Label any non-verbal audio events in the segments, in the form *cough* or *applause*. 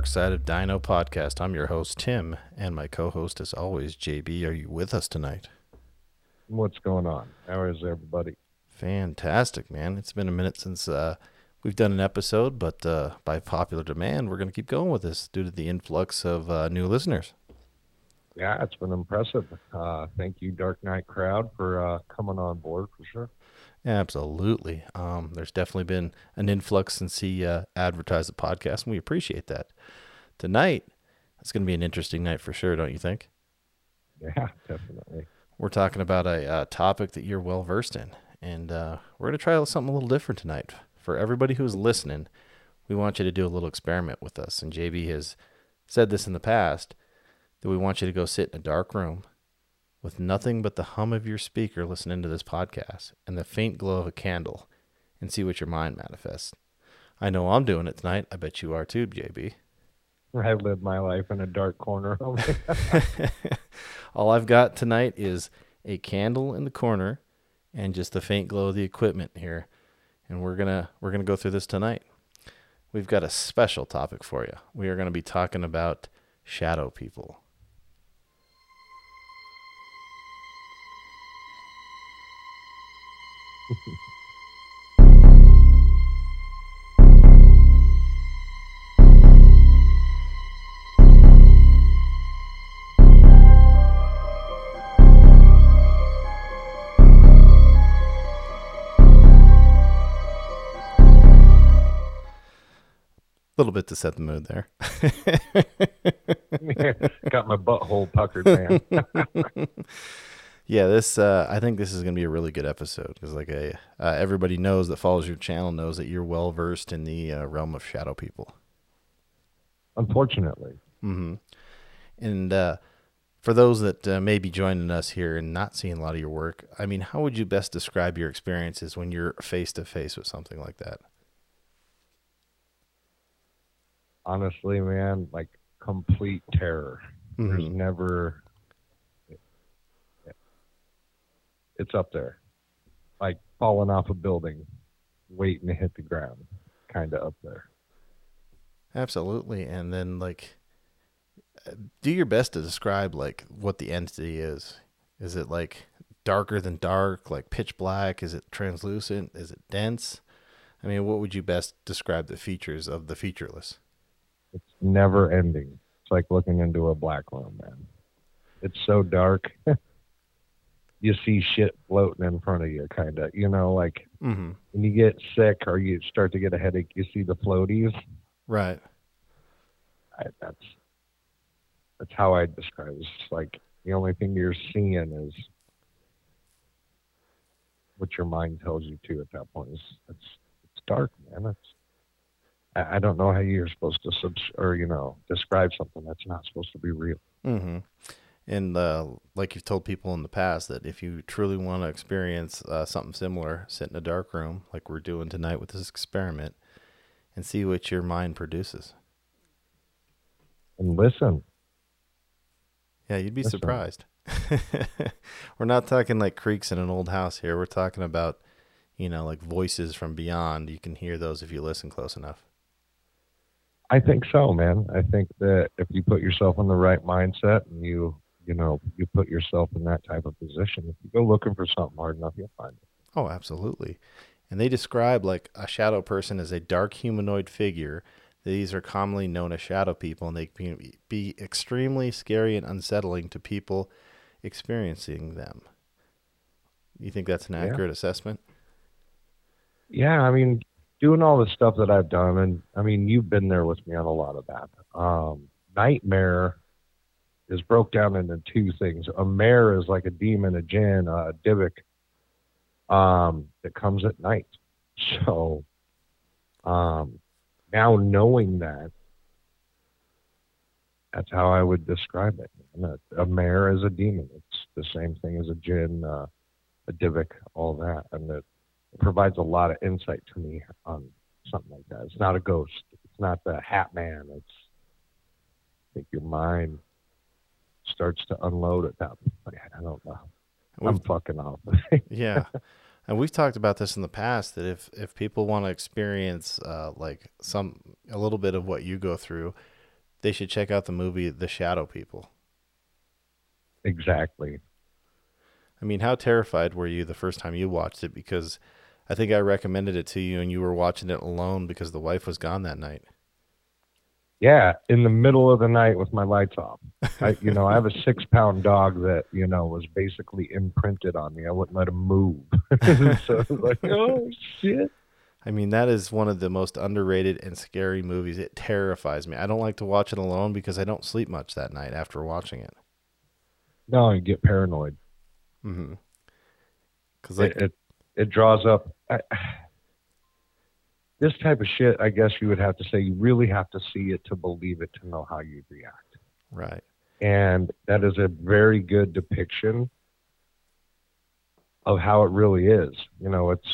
Dark Side of Dino podcast. I'm your host, Tim, and my co host, as always, JB. Are you with us tonight? What's going on? How is everybody? Fantastic, man. It's been a minute since uh, we've done an episode, but uh, by popular demand, we're going to keep going with this due to the influx of uh, new listeners. Yeah, it's been impressive. Uh, thank you, Dark Knight crowd, for uh, coming on board for sure. Absolutely. Um, there's definitely been an influx since he uh, advertised the podcast, and we appreciate that. Tonight, it's going to be an interesting night for sure, don't you think? *laughs* Yeah, definitely. We're talking about a uh, topic that you're well versed in, and uh, we're going to try something a little different tonight. For everybody who's listening, we want you to do a little experiment with us. And JB has said this in the past that we want you to go sit in a dark room with nothing but the hum of your speaker listening to this podcast and the faint glow of a candle and see what your mind manifests. I know I'm doing it tonight. I bet you are too, JB. I live my life in a dark corner. *laughs* All I've got tonight is a candle in the corner and just the faint glow of the equipment here. And we're going to we're going to go through this tonight. We've got a special topic for you. We are going to be talking about shadow people. Little bit to set the mood there. *laughs* Got my butthole puckered, man. *laughs* yeah, this uh, I think this is going to be a really good episode because like a, uh, everybody knows that follows your channel knows that you're well versed in the uh, realm of shadow people. Unfortunately. Mm-hmm. And uh, for those that uh, may be joining us here and not seeing a lot of your work, I mean, how would you best describe your experiences when you're face to face with something like that? honestly, man, like complete terror. Mm-hmm. There's never. It's up there, like falling off a building, waiting to hit the ground, kind of up there. Absolutely, and then like, do your best to describe like what the entity is. Is it like darker than dark, like pitch black? Is it translucent? Is it dense? I mean, what would you best describe the features of the featureless? It's never ending. It's like looking into a black room, man. It's so dark. *laughs* you see shit floating in front of you, kind of. You know, like mm-hmm. when you get sick or you start to get a headache, you see the floaties. Right. I, that's that's how I describe it. It's like the only thing you're seeing is what your mind tells you to at that point. It's it's, it's dark, man. It's I don't know how you're supposed to subs or you know describe something that's not supposed to be real. Mm-hmm. And uh, like you've told people in the past that if you truly want to experience uh, something similar, sit in a dark room like we're doing tonight with this experiment, and see what your mind produces. And listen. Yeah, you'd be listen. surprised. *laughs* we're not talking like creaks in an old house here. We're talking about, you know, like voices from beyond. You can hear those if you listen close enough. I think so, man. I think that if you put yourself in the right mindset and you, you know, you put yourself in that type of position, if you go looking for something hard enough, you'll find it. Oh, absolutely. And they describe like a shadow person as a dark humanoid figure. These are commonly known as shadow people, and they can be extremely scary and unsettling to people experiencing them. You think that's an accurate yeah. assessment? Yeah, I mean, doing all the stuff that I've done, and I mean, you've been there with me on a lot of that. Um, nightmare is broke down into two things. A mare is like a demon, a jinn, a dybbuk, um, that comes at night. *laughs* So um, now knowing that, that's how I would describe it. A, a mare is a demon. It's the same thing as a jinn, uh, a dybbuk, all that, and it provides a lot of insight to me on something like that. It's not a ghost. It's not the Hat Man. It's I think your mind starts to unload at that point. I don't know. I'm fucking off. *laughs* yeah. And we've talked about this in the past that if if people want to experience uh, like some a little bit of what you go through, they should check out the movie The Shadow People. Exactly. I mean, how terrified were you the first time you watched it? Because I think I recommended it to you, and you were watching it alone because the wife was gone that night. Yeah, in the middle of the night with my lights off. I, *laughs* you know, I have a six pound dog that you know was basically imprinted on me. I wouldn't let him move. *laughs* so like, oh shit. I mean, that is one of the most underrated and scary movies. It terrifies me. I don't like to watch it alone because I don't sleep much that night after watching it. No, you get paranoid. Mm-hmm. Because like it, it, it draws up. I, this type of shit, I guess you would have to say you really have to see it to believe it to know how you react. Right. And that is a very good depiction of how it really is. You know, it's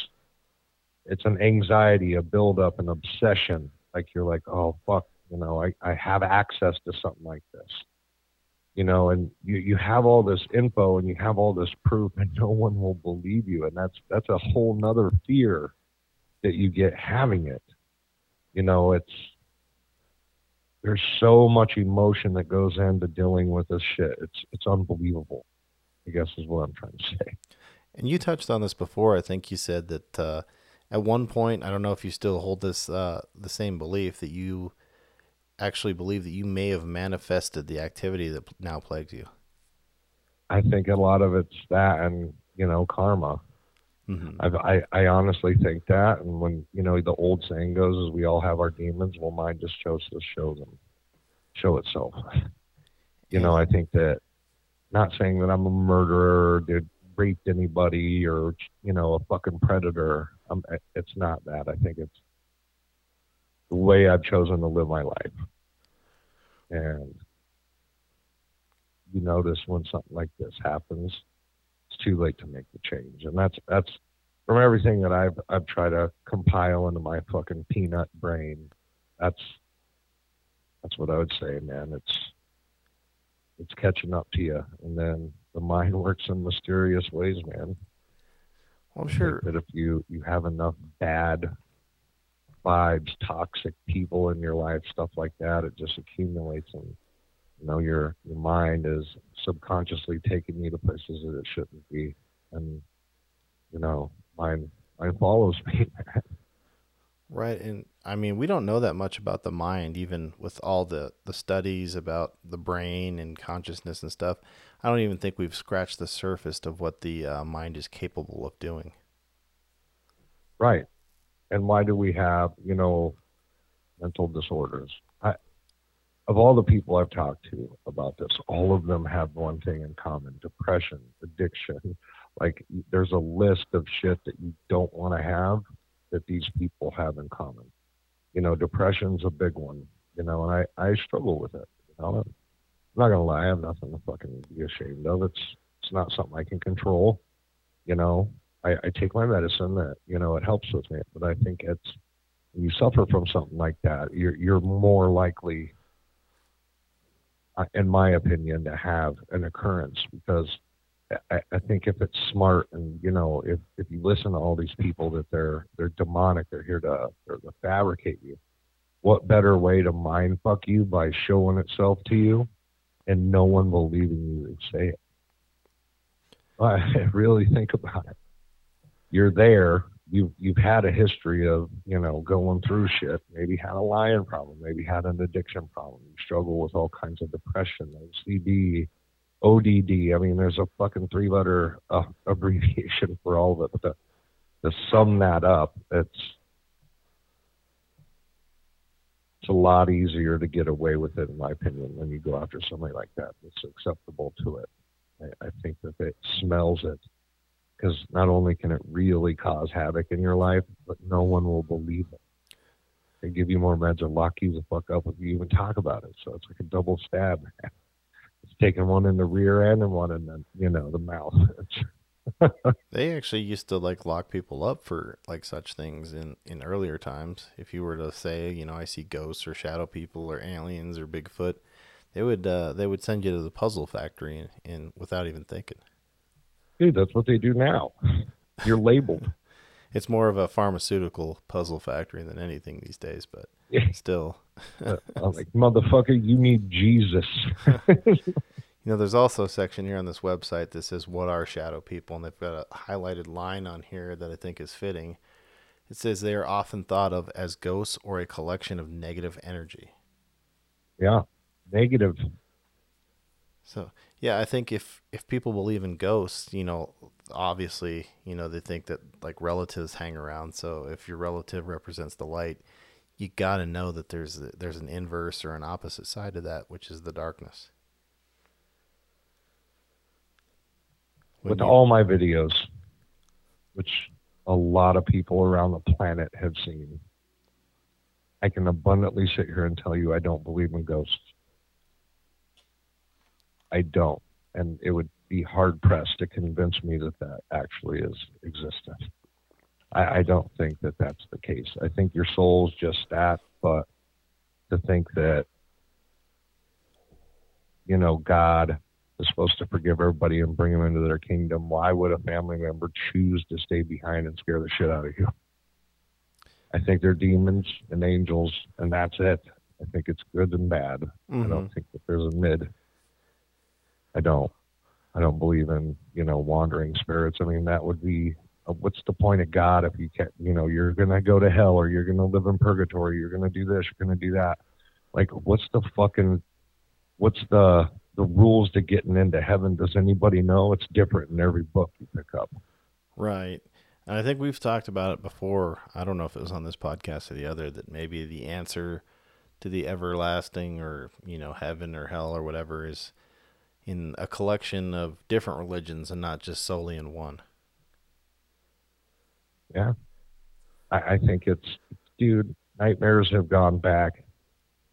it's an anxiety, a buildup, an obsession. Like you're like, oh fuck, you know, I, I have access to something like this. You know, and you, you have all this info and you have all this proof and *laughs* no one will believe you. And that's that's a whole nother fear that you get having it. You know, it's there's so much emotion that goes into dealing with this shit. It's it's unbelievable. I guess is what I'm trying to say. And you touched on this before. I think you said that uh, at one point, I don't know if you still hold this uh, the same belief that you actually believe that you may have manifested the activity that now plagues you. I think a lot of it's that, and you know, karma. Mm-hmm. I, I honestly think that, and when you know the old saying goes, "Is we all have our demons." Well, mine just chose to show them, show itself. *laughs* You know, I think that. Not saying that I'm a murderer, did raped anybody, or you know, a fucking predator. I'm, it's not that. I think it's the way I've chosen to live my life, and you notice when something like this happens, it's too late to make the change. And that's that's from everything that I've I've tried to compile into my fucking peanut brain. That's that's what I would say, man. It's it's catching up to you, and then the mind *laughs* works in mysterious ways, man. Well, I'm sure that if you you have enough bad vibes, toxic people in your life, stuff like that, it just accumulates and you know your your mind is subconsciously taking you to places that it shouldn't be. And you know mine mine follows me *laughs* right and i mean we don't know that much about the mind even with all the the studies about the brain and consciousness and stuff. I don't even think we've scratched the surface of what the uh, mind is capable of doing. Right and why do we have you know mental disorders of all the people I've talked to about this, all of them have one thing in common depression, addiction. Like, there's a list of shit that you don't want to have that these people have in common. You know, depression's a big one, you know, and I, I struggle with it. You know, I'm not going to lie, I have nothing to fucking be ashamed of. It's, it's not something I can control. You know, I, I take my medicine that, you know, it helps with me, but I think it's, you suffer from something like that, you're, you're more likely in my opinion, to have an occurrence because I, I, think if it's smart and you know if, if you listen to all these people that they're they're demonic, they're here to they're to fabricate you. What better way to mind fuck you by showing itself to you, and no one believing you and say it? I *laughs* really think about it. You're there, you've you've had a history of you know going through shit. Maybe had a lying problem. Maybe had an addiction problem. You struggle with all kinds of depression ocd odd i mean there's a fucking three letter uh, *laughs* abbreviation for all of it but to, to sum that up it's it's a lot easier to get away with it in my opinion when you go after somebody like that. That's acceptable to it. I, I think that it smells it because not only can it really cause havoc in your life, but no one will believe it. They give you more meds or lock you the fuck up if you even talk about it. So it's like a double stab. *laughs* It's taking one in the rear end and one in the you know the mouth. *laughs* they actually used to like lock people up for like such things in in earlier times. If you were to say, you know, I see ghosts or shadow people or aliens or Bigfoot, they would uh, they would send you to the puzzle factory and, and without even thinking dude, that's what they do now. You're labeled. *laughs* it's more of a pharmaceutical puzzle factory than anything these days, but Yeah. still. *laughs* Uh, I'm like, motherfucker, you need Jesus. *laughs* You know, there's also a section here on this website that says, What are shadow people? And they've got a highlighted line on here that I think is fitting. It says they are often thought of as ghosts or a collection of negative energy. yeah, negative. So, yeah, I think if, if people believe in ghosts, you know, obviously, you know, they think that like relatives hang around. So if your relative represents the light, you got to know that there's there's an inverse or an opposite side to that, which is the darkness. When With you- all my videos, which a lot of people around the planet have seen, I can abundantly sit here and tell you I don't believe in ghosts. I don't. And it would be hard pressed to convince me that that actually is existent. I, I don't think that that's the case. I think your soul's just that, but to think that, you know, God is supposed to forgive everybody and bring them into their kingdom, why would a family member choose to stay behind and scare the shit out of you? I think they're demons and angels, and that's it. I think it's good and bad. I Mhm. don't think that there's a mid. I don't. I don't believe in you know wandering spirits. I mean that would be uh, what's the point of God if you can't you know you're gonna go to hell or you're gonna live in purgatory you're gonna do this you're gonna do that like what's the fucking what's the the rules to getting into heaven does anybody know it's different in every book you pick up Right. And I think we've talked about it before. I don't know if it was on this podcast or the other that maybe the answer to the everlasting or, you know, heaven or hell or whatever is in a collection of different religions and not just solely in one. Yeah. I, I think it's, dude, nightmares have gone back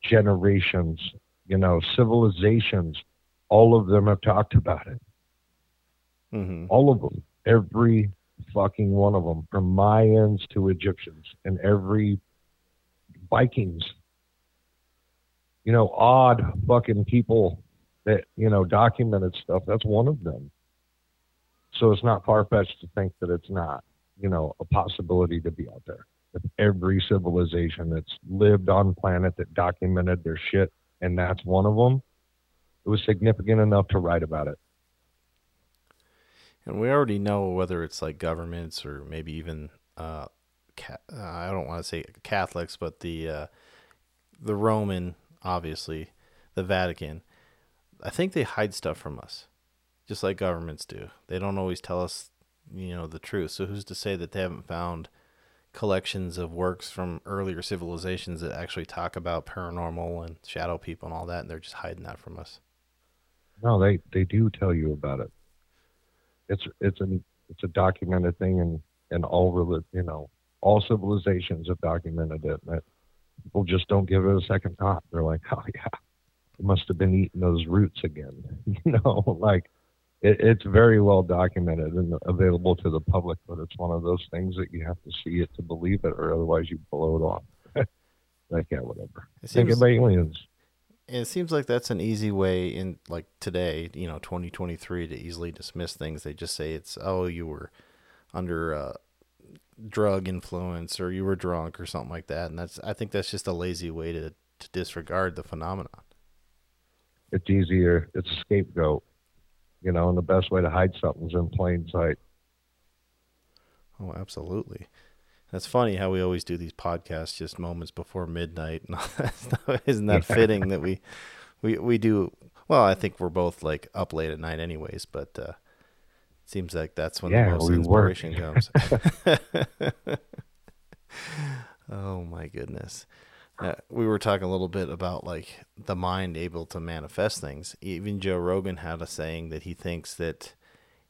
generations, you know, civilizations. All of them have talked about it. Mm-hmm. All of them. Every fucking one of them, from Mayans to Egyptians and every Vikings. You know, odd fucking people that, you know, documented stuff. That's one of them. So it's not far fetched to think that it's not you know, a possibility to be out there. Every civilization that's lived on planet that documented their shit, and that's one of them, it was significant enough to write about it. And we already know whether it's like governments or maybe even uh, I don't want to say Catholics, but the uh, the Roman, obviously, the Vatican. I think they hide stuff from us, just like governments do. They don't always tell us, you know, the truth. So who's to say that they haven't found collections of works from earlier civilizations that actually talk about paranormal and shadow people and all that, and they're just hiding that from us? No, they they do tell you about it. It's it's an it's a documented thing, and and all you know all civilizations have documented it. And that people just don't give it a second thought. They're like, *laughs* oh yeah, must have been eating those roots again. *laughs* you know, like it, it's very well documented and available to the public. But it's one of those things that you have to see it to believe it, or otherwise you blow it off. *laughs* like yeah, whatever. It Think seems- of aliens. It seems like that's an easy way in like today, you know, 2023 to easily dismiss things. They just say it's oh you were under uh, drug influence or you were drunk or something like that, and that's I think that's just a lazy way to to disregard the phenomenon. It's easier. It's a scapegoat, you know, and the best way to hide something's in plain sight. Oh, absolutely. That's funny how we always do these podcasts just moments before midnight and all that stuff. Isn't that fitting that we we we do well, I think we're both like up late at night anyways, but uh it seems like that's when Yeah, the most work. inspiration comes. *laughs* *laughs* oh my goodness. Uh, we were talking a little bit about like the mind able to manifest things. Even Joe Rogan had a saying that he thinks that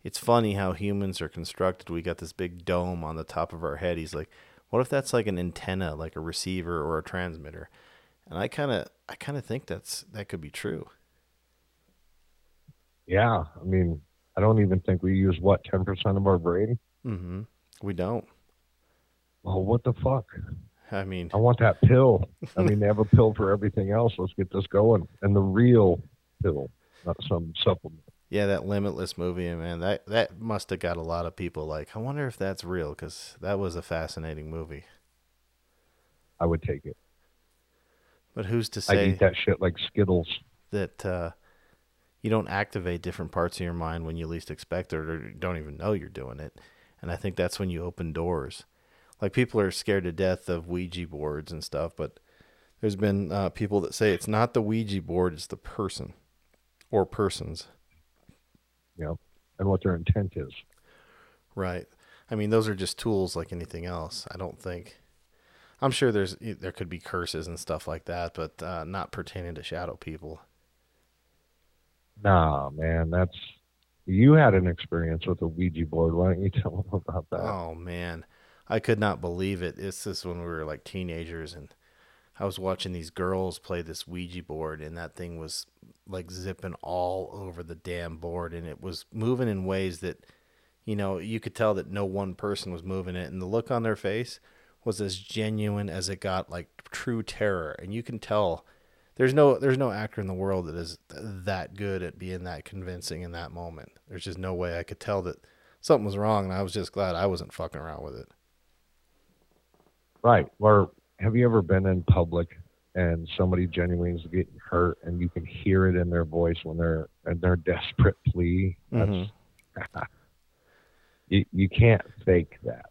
it's funny how humans are constructed. We got this big dome on the top of our head. He's like, what if that's like an antenna, like a receiver or a transmitter? And I kind of, I kind of think that's that could be true. Yeah, I mean, I don't even think we use what ten percent of our brain. Mm-hmm. We don't. Well, what the fuck? I mean, I want that pill. I *laughs* mean, they have a pill for everything else. Let's get this going, and the real pill, not some supplement. Yeah, that Limitless movie, man, that that must have got a lot of people like. I wonder if that's real because that was a fascinating movie. I would take it. But who's to say? I'd eat that shit like Skittles. that uh, you don't activate different parts of your mind when you least expect it, or don't even know you're doing it? And I think that's when you open doors. Like people are scared to death of Ouija boards and stuff, but there's been uh, people that say it's not the Ouija board, it's the person or persons. You know, and what their intent is. Right. I mean, those are just tools like anything else. I don't think. I'm sure there's there could be curses and stuff like that, but uh, not pertaining to shadow people. Nah, man, that's you had an experience with a Ouija board. Why don't you *laughs* tell them about that? Oh man, I could not believe it. This when we were like teenagers, and I was watching these girls play this Ouija board, and that thing was like zipping all over the damn board, and it was moving in ways that, you know, you could tell that no one person was moving it, and the look on their face was as genuine as it got, like true terror, and you can tell. There's no there's no actor in the world that is that good at being that convincing in that moment. There's just no way I could tell that something was wrong, and I was just glad I wasn't fucking around with it. Right. Or have you ever been in public and somebody genuinely is getting hurt and you can hear it in their voice when they're in their desperate plea? That's Mhm. *laughs* you, you can't fake that.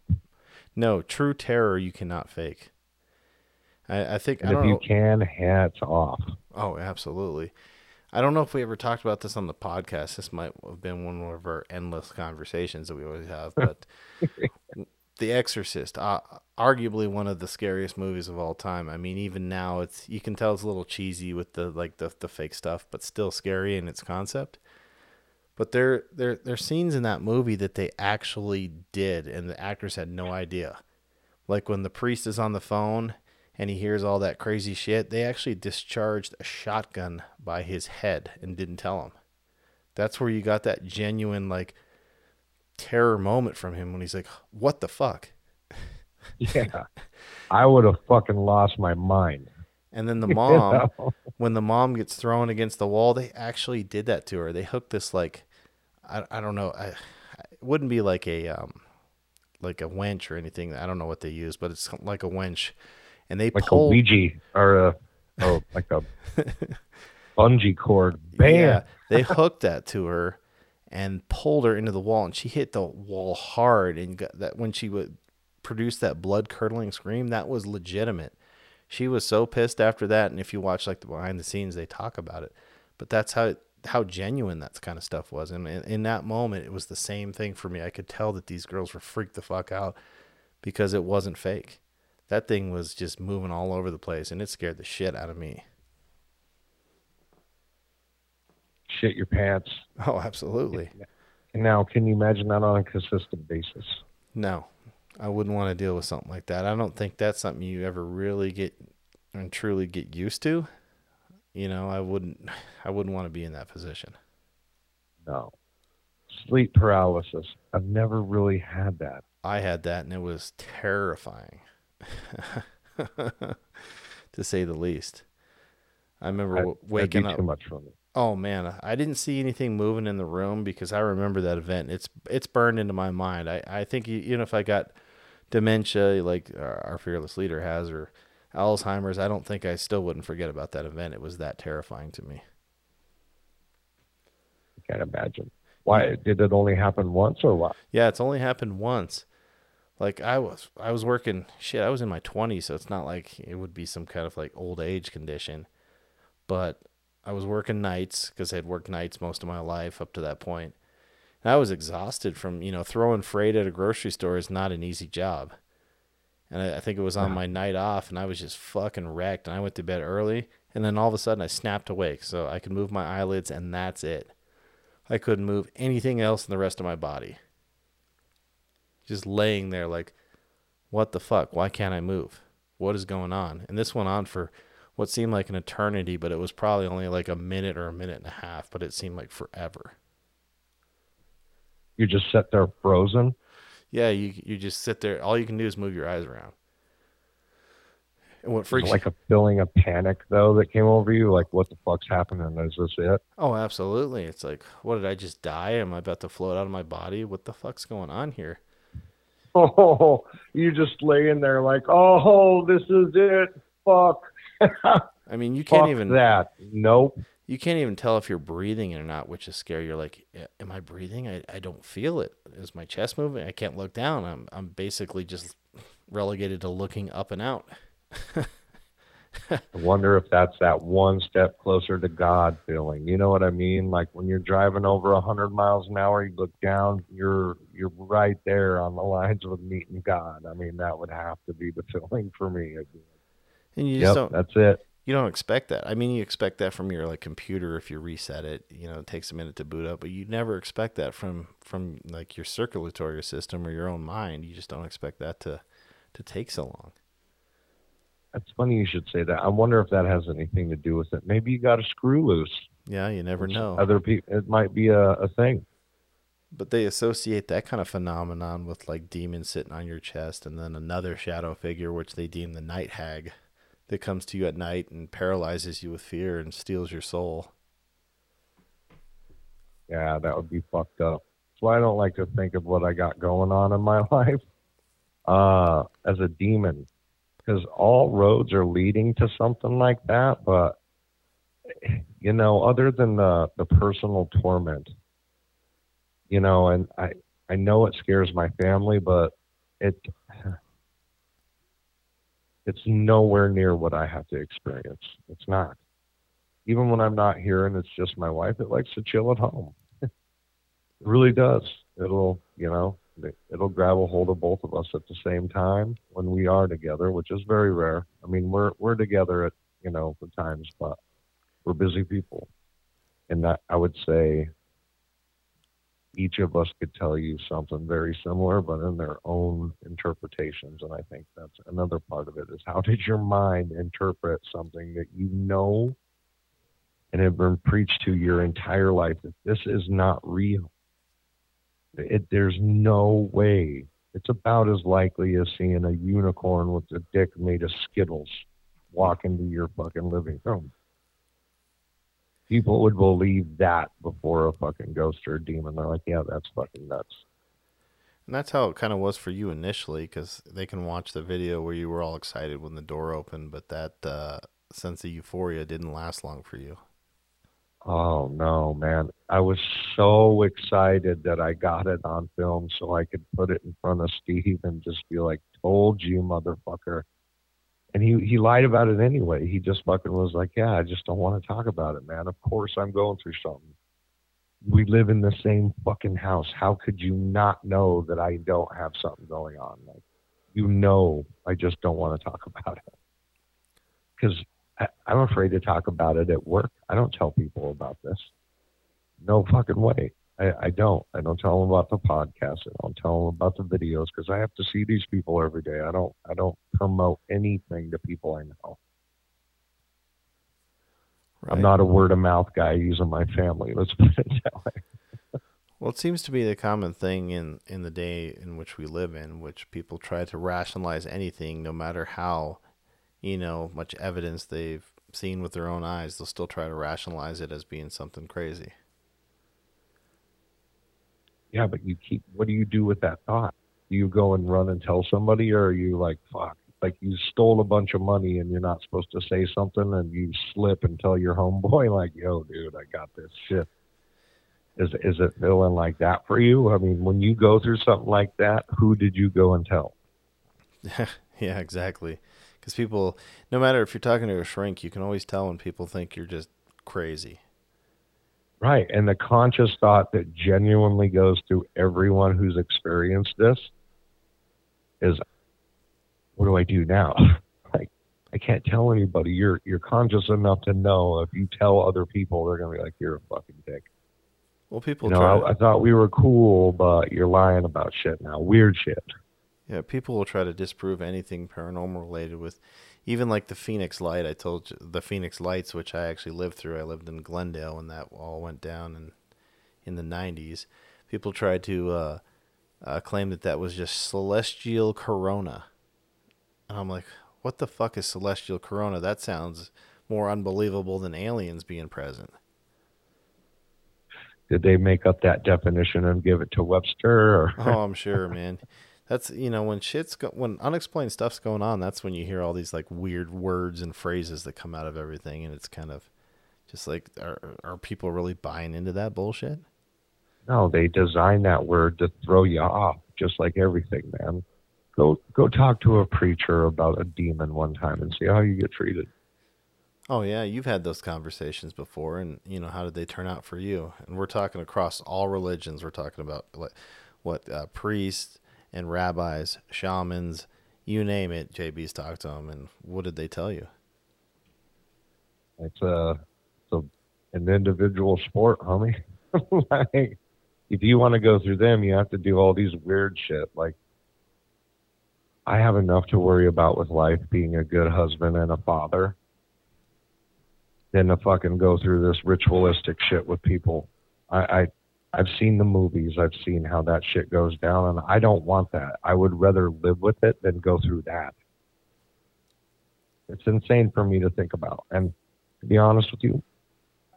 No, true terror you cannot fake. I, I think I And if don't you know. can, hats off. Oh, absolutely. I don't know if we ever talked about this on the podcast. This might have been one of our endless conversations that we always have. But *laughs* The Exorcist, uh, arguably one of the scariest movies of all time. I mean, even now, it's you can tell it's a little cheesy with the like the the fake stuff, but still scary in its concept. But there there there's scenes in that movie that they actually did, and the actors had no idea. Like when the priest is on the phone and he hears all that crazy shit, they actually discharged a shotgun by his head and didn't tell him. That's where you got that genuine like terror moment from him when he's like, "What the fuck?" Yeah. *laughs* I would have fucking lost my mind. And then the *laughs* You mom, know? when the mom gets thrown against the wall, they actually did that to her. They hooked this like, I, I don't know, I, it wouldn't be like a um, like a winch or anything. I don't know what they use, but it's like a winch, and they like pull. a Ouija or a oh, like a *laughs* bungee cord. Bam. Yeah, they hooked that to her and pulled her into the wall, and she hit the wall hard. And got that when she would produce that blood curdling scream, that was legitimate. She was so pissed after that, and if you watch like the behind the scenes, they talk about it. But that's how how genuine that kind of stuff was, and in, in that moment, it was the same thing for me. I could tell that these girls were freaked the fuck out because it wasn't fake. That thing was just moving all over the place, and it scared the shit out of me. Shit your pants. Oh, absolutely. Now, can you imagine that on a consistent basis? No, I wouldn't want to deal with something like that. I don't think that's something you ever really get and truly get used to. You know, I wouldn't I wouldn't want to be in that position. No. Sleep paralysis. I've never really had that. I had that and it was terrifying. *laughs* to say the least. I remember I, waking up too much for me. Oh man, I didn't see anything moving in the room because I remember that event. It's it's burned into my mind. I I think even if I got dementia like our our fearless leader has or Alzheimer's, I don't think I still wouldn't forget about that event. It was that terrifying to me. I can't imagine. Why did it only happen once or what? Yeah, it's only happened once. Like I was I was working shit, I was in my 20s, so it's not like it would be some kind of like old age condition. But I was working nights cuz I had worked nights most of my life up to that point. And I was exhausted from, you know, throwing freight at a grocery store is not an easy job. And I, I think it was on my night off and I was just fucking wrecked and I went to bed early and then all of a sudden I snapped awake so I could move my eyelids and that's it. I couldn't move anything else in the rest of my body just laying there like what the fuck why can't i move what is going on and this went on for what seemed like an eternity but it was probably only like a minute or a minute and a half but it seemed like forever You just sit there frozen? yeah you you just sit there all you can do is move your eyes around And what freaks like a feeling of panic though that came over you? Like, what the fuck's happening? Is this it? Oh, absolutely. It's like, what did I just die? Am I about to float out of my body? What the fuck's going on here? *laughs* Oh, you just lay in there like, oh, this is it. Fuck. *laughs* I mean, you can't Fuck even that. Nope. you can't even tell if you're breathing or not, which is scary. You're like, am I breathing? I, I don't feel it. Is my chest moving? I can't look down. I'm I'm basically just relegated to looking up and out. *laughs* I wonder if that's that one step closer to God feeling. You know what I mean? Like when you're driving over a hundred miles an hour, you look down, you're you're right there on the lines with meeting God. I mean, that would have to be the feeling for me. Like, And you just Yep, don't that's it. you don't expect that. I mean, you expect that from your like computer if you reset it. You know, it takes a minute to boot up, but you never expect that from from like your circulatory system or your own mind. You just don't expect that to to take so long. That's funny you should say that. I wonder if that has anything to do with it. Maybe you got a screw loose. Yeah, you never know. Other people, it might be a, a thing. But they associate that kind of phenomenon with like demons sitting on your chest and then another shadow figure, which they deem the night hag, that comes to you at night and paralyzes you with fear and steals your soul. Yeah, that would be fucked up. Why I don't like to think of what I got going on in my *laughs* life uh, as a demon, because all roads are leading to something like that. But you know, other than the the personal torment, you know, and I I know it scares my family, but it it's nowhere near what I have to experience. It's not. Even when I'm not here and it's just my wife, it likes to chill at home. *laughs* it really does. It'll, you know, it'll grab a hold of both of us at the same time when we are together, which is very rare. I mean, we're we're together at, you know, the times, but we're busy people. And that I would say each of us could tell you something very similar, but in their own interpretations. And I think that's another part of it is how did your mind interpret something that you know and have been preached to your entire life that this is not real? It, there's no way. It's about as likely as seeing a unicorn with a dick made of Skittles walk into your fucking living room people would believe that before a fucking ghost or a demon. They're like, yeah, that's fucking nuts. And that's how it kind of was for you initially, because they can watch the video where you were all excited when the door opened, but that uh, sense of euphoria didn't last long for you. Oh no, man! I was so excited that I got it on film, so I could put it in front of Steve and just be like, "Told you, motherfucker." And he he lied about it anyway. He just fucking was like, "Yeah, I just don't want to talk about it, man. Of course I'm going through something. We live in the same fucking house. How could you not know that I don't have something going on? Like, you know, I just don't want to talk *laughs* about it because I'm afraid to talk about it at work. I don't tell people about this. No fucking way. I, I don't. I don't tell them about the podcast. I don't tell them about the videos because I have to see these people every day. I don't. I don't promote anything to people I know. Right? I'm not a word of mouth guy using my family. *laughs* Let's put it that way. Well, it seems to be the common thing in, in the day in which we live in, which people try to rationalize anything, no matter how, you know, much evidence they've seen with their own eyes. They'll still try to rationalize it as being something crazy. Yeah, but you keep. What do you do with that thought? Do you go and run and tell somebody, or are you like, fuck, like you stole a bunch of money and you're not supposed to say something, and you slip and tell your homeboy, *laughs* like, yo, dude, I got this shit. Is is it feeling like that for you? I mean, when you go through something like that, who did you go and tell? *laughs* yeah, exactly. Because people, no matter if you're talking to a shrink, you can always tell when people think you're just crazy. Right. And the conscious thought that genuinely goes through everyone who's experienced this is what do I do now? *laughs* like I can't tell anybody. You're you're conscious enough to know if you tell other people they're gonna be like, You're a fucking dick. Well, people You know. I, I thought we were cool, but you're lying about shit now. Weird shit. Yeah, people will try to disprove anything paranormal related with even like the Phoenix Light. I told you the Phoenix Lights, which I actually lived through. I lived in Glendale when that all went down in in the 90s. People tried to uh, uh, claim that that was just celestial corona. And I'm like, what the fuck is celestial corona? That sounds more unbelievable than aliens being present. Did they make up that definition and give it to Webster? Or? oh, I'm sure, man. That's you know when shit's go- when unexplained stuff's going on. That's when you hear all these like weird words and phrases that come out of everything, and it's kind of just like are are people really buying into that bullshit? No, they designed that word to throw you off, just like everything, man. Go go talk to a preacher about a demon one time and see how you get treated. Oh yeah, you've had those conversations before, and you know how did they turn out for you? And we're talking across all religions. We're talking about like what uh, priests and rabbis, shamans, you name it. JB's talked to them, and what did they tell you? It's a, it's a an individual sport, homie. *laughs* like, if you want to go through them, you have to do all these weird shit. Like, I have enough to worry about with life, being a good husband and a father than to fucking go through this ritualistic shit with people. I, I I've seen the movies. I've seen how that shit goes down, and I don't want that. I would rather live with it than go through that. It's insane for me to think about. And to be honest with you,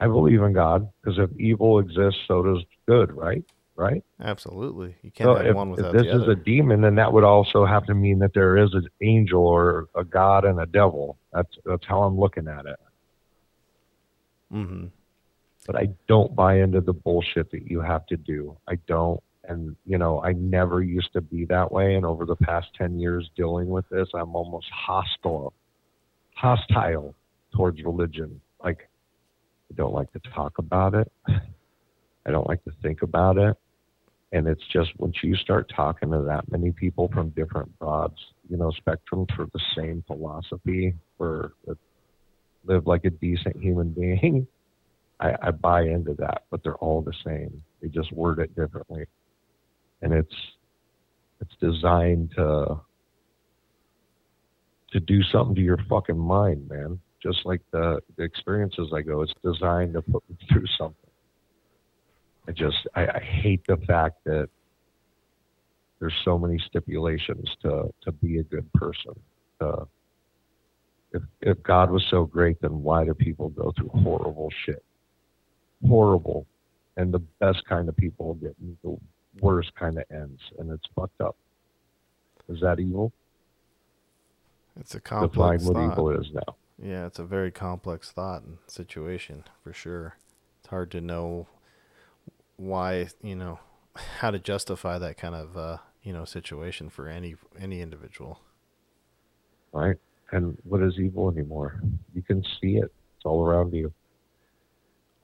I believe in God because if evil exists, so does good, right? Right? Absolutely. You can't so have if, one without if this is a demon, then that would also have to mean that there is an angel or a God and a devil. That's that's how I'm looking at it. Mm-hmm. But I don't buy into the bullshit that you have to do. I don't. And, you know, I never used to be that way. And over the past 10 years dealing with this, I'm almost hostile, hostile towards religion. Like, I don't like to talk about it. I don't like to think about it. And it's just once you start talking to that many people from different broads, you know, spectrums for the same philosophy, for uh, live like a decent human being, I, I buy into that. But they're all the same. They just word it differently, and it's it's designed to to do something to your fucking mind, man. Just like the, the experiences I go, it's designed to put me *laughs* through something. I just I, I hate the fact that there's so many stipulations to to be a good person. To, if if God was so great, then why do people go through horrible shit? Horrible, and the best kind of people get the worst kind of ends, and it's fucked up. Is that evil? It's a complex Define what thought. evil is now. Yeah, it's a very complex thought and situation for sure. It's hard to know why you know *laughs* how to justify that kind of uh, you know situation for any any individual. Right. And what is evil anymore? You can see it. It's all around you.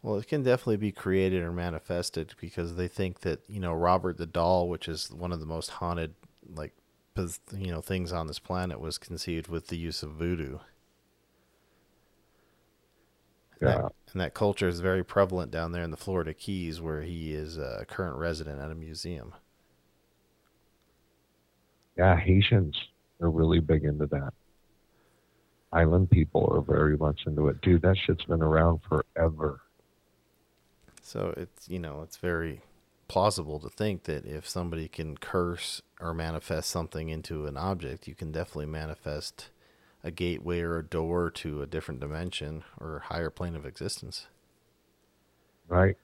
Well, it can definitely be created or manifested because they think that you know Robert the doll, which is one of the most haunted like you know things on this planet, was conceived with the use of voodoo. Yeah. That, and that culture is very prevalent down there in the Florida Keys, where he is a current resident at a museum. Yeah, Haitians are really big into that island people are very much into it. Dude, that shit's been around forever. So it's you know it's very plausible to think that if somebody can curse or manifest something into an object, you can definitely manifest a gateway or a door to a different dimension or higher plane of existence. Right.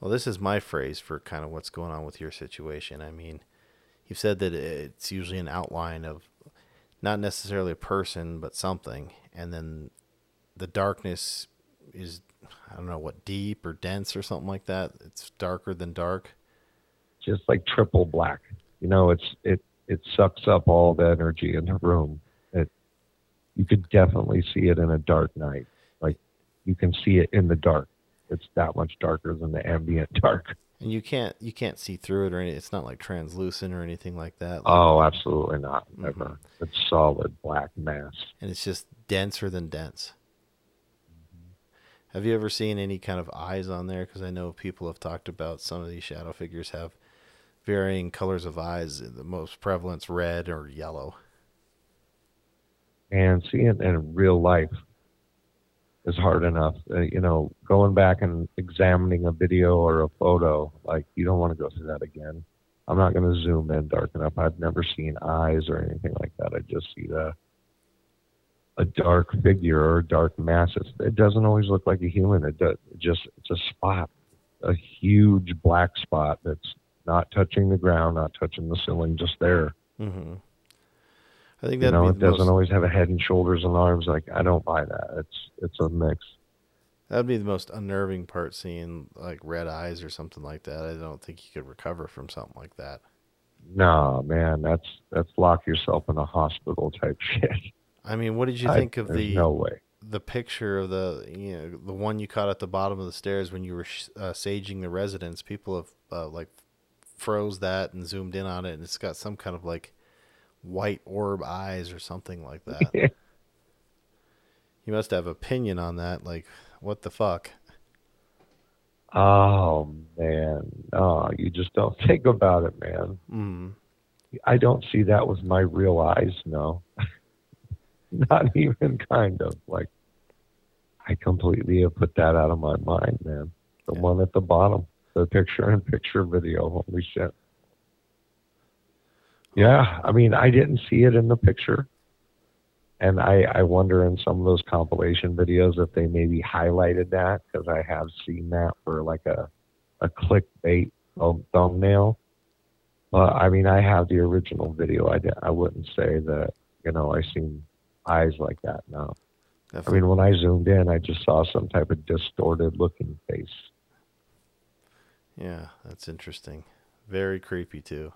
Well, this is my phrase for kind of what's going on with your situation. I mean, you've said that it's usually an outline of not necessarily a person, but something. And then the darkness is, I don't know what, deep or dense or something like that. It's darker than dark. Just like triple black. You know, it's it it sucks up all the energy in the room. It you could definitely see it in a dark night. Like you can see it in the dark. It's that much darker than the ambient *laughs* dark and you can't you can't see through it or anything. It's not like translucent or anything like that. Like, oh, absolutely not. Never. Mm-hmm. It's solid black mass, and it's just denser than dense. Have you ever seen any kind of eyes on there? Because I know people have talked about some of these shadow figures have varying colors of eyes. The most prevalent's red or yellow. And seeing it in real life is hard enough. Uh, you know, going back and examining a video or a photo, like you don't want to go through that again. I'm not going to zoom in dark enough. I've never seen eyes or anything like that. I just see the a dark figure or a dark mass. It's, it doesn't always look like a human. It, does, it just it's a spot, a huge black spot that's not touching the ground, not touching the ceiling, just there. Mm-hmm. I think that You know, it doesn't most, always have a head and shoulders and arms. Like I don't buy that. It's it's a mix. that'd be the most unnerving part. Seeing like red eyes or something like that. I don't think you could recover from something like that. No, man, that's that's lock yourself in a hospital type *laughs* shit. I mean, what did you I- think of the no way. the picture of the you know the one you caught at the bottom of the stairs when you were sh- uh, saging the residence? People have uh, like froze that and zoomed in on it, and it's got some kind of like white orb eyes or something like that. *laughs* you must have opinion on that. Like, what the fuck? Oh man, no, you just don't *laughs* think about it, man. Mm. I don't see that with my real eyes. No, *laughs* not even kind of. Like, I completely have put that out of my mind, man. The Yeah. one at the bottom, the picture-in-picture video. Holy shit! Yeah, I mean, I didn't see it in the picture, and I I wonder in some of those compilation videos if they maybe highlighted that because I have seen that for like a a clickbait thumb- thumbnail. But I mean, I have the original video. I, I wouldn't say that, you know, I seen eyes like that. No. I mean, when I zoomed in, I just saw some type of distorted looking face. yeah, that's interesting. Very creepy too.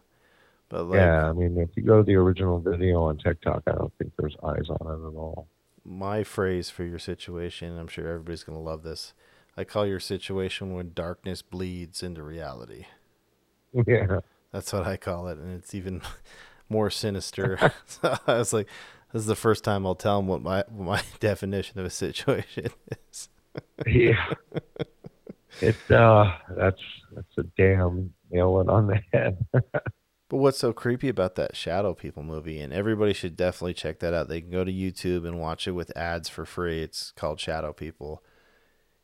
But like yeah, I mean, if you go to the original video on TikTok, I don't think there's eyes on it at all. my phrase for your situation, I'm sure everybody's gonna love this. I call your situation when darkness bleeds into reality. *laughs* Yeah. That's what I call it, and it's even *laughs* more sinister. so *laughs* I was like, "This is the first time I'll tell them what my *laughs* what my *laughs* definition of a situation is." Yeah. It, uh, that's, that's a damn nail it on the head. *laughs* But what's so creepy about that Shadow People movie, and everybody should definitely check that out. They can go to YouTube and watch it with ads for free. It's called Shadow People.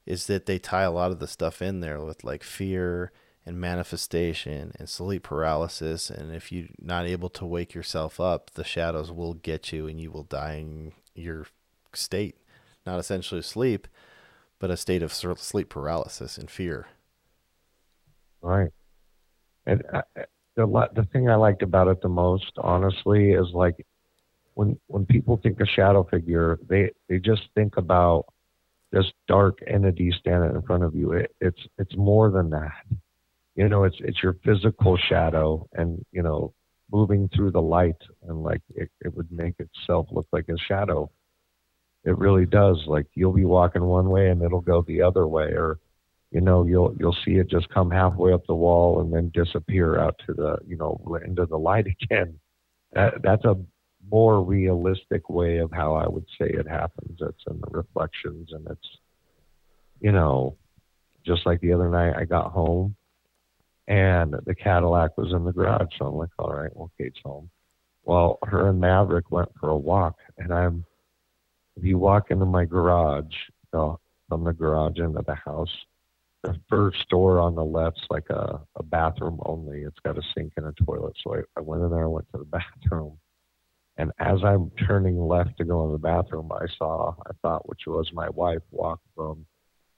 Is that they tie a lot of the stuff in there with like fear and manifestation and sleep paralysis, and if you're not able to wake yourself up, the shadows will get you, and you will die in your state, not essentially sleep, but a state of sleep paralysis and fear. Right. And I, the the thing I liked about it the most, honestly, is like when when people think of shadow figure, they they just think about this dark entity standing in front of you. It, it's it's more than that. You know, it's it's your physical shadow, and you know, moving through the light, and like it, it would make itself look like a shadow. It really does. Like you'll be walking one way, and it'll go the other way, or you know you'll you'll see it just come halfway up the wall and then disappear out to the you know into the light *laughs* again that that's a more realistic way of how i would say it happens it's in the reflections and it's you know just like the other night i got home and the cadillac was in the garage so i'm like all right well kate's home well her and maverick went for a walk and i'm if you walk into my garage so from the garage into the house the first door on the left's like a, a bathroom only. It's got a sink and a toilet. So I, I went in there, I went to the *laughs* bathroom. And as I'm turning left to go in the bathroom, I saw, I thought, which was my wife, walk from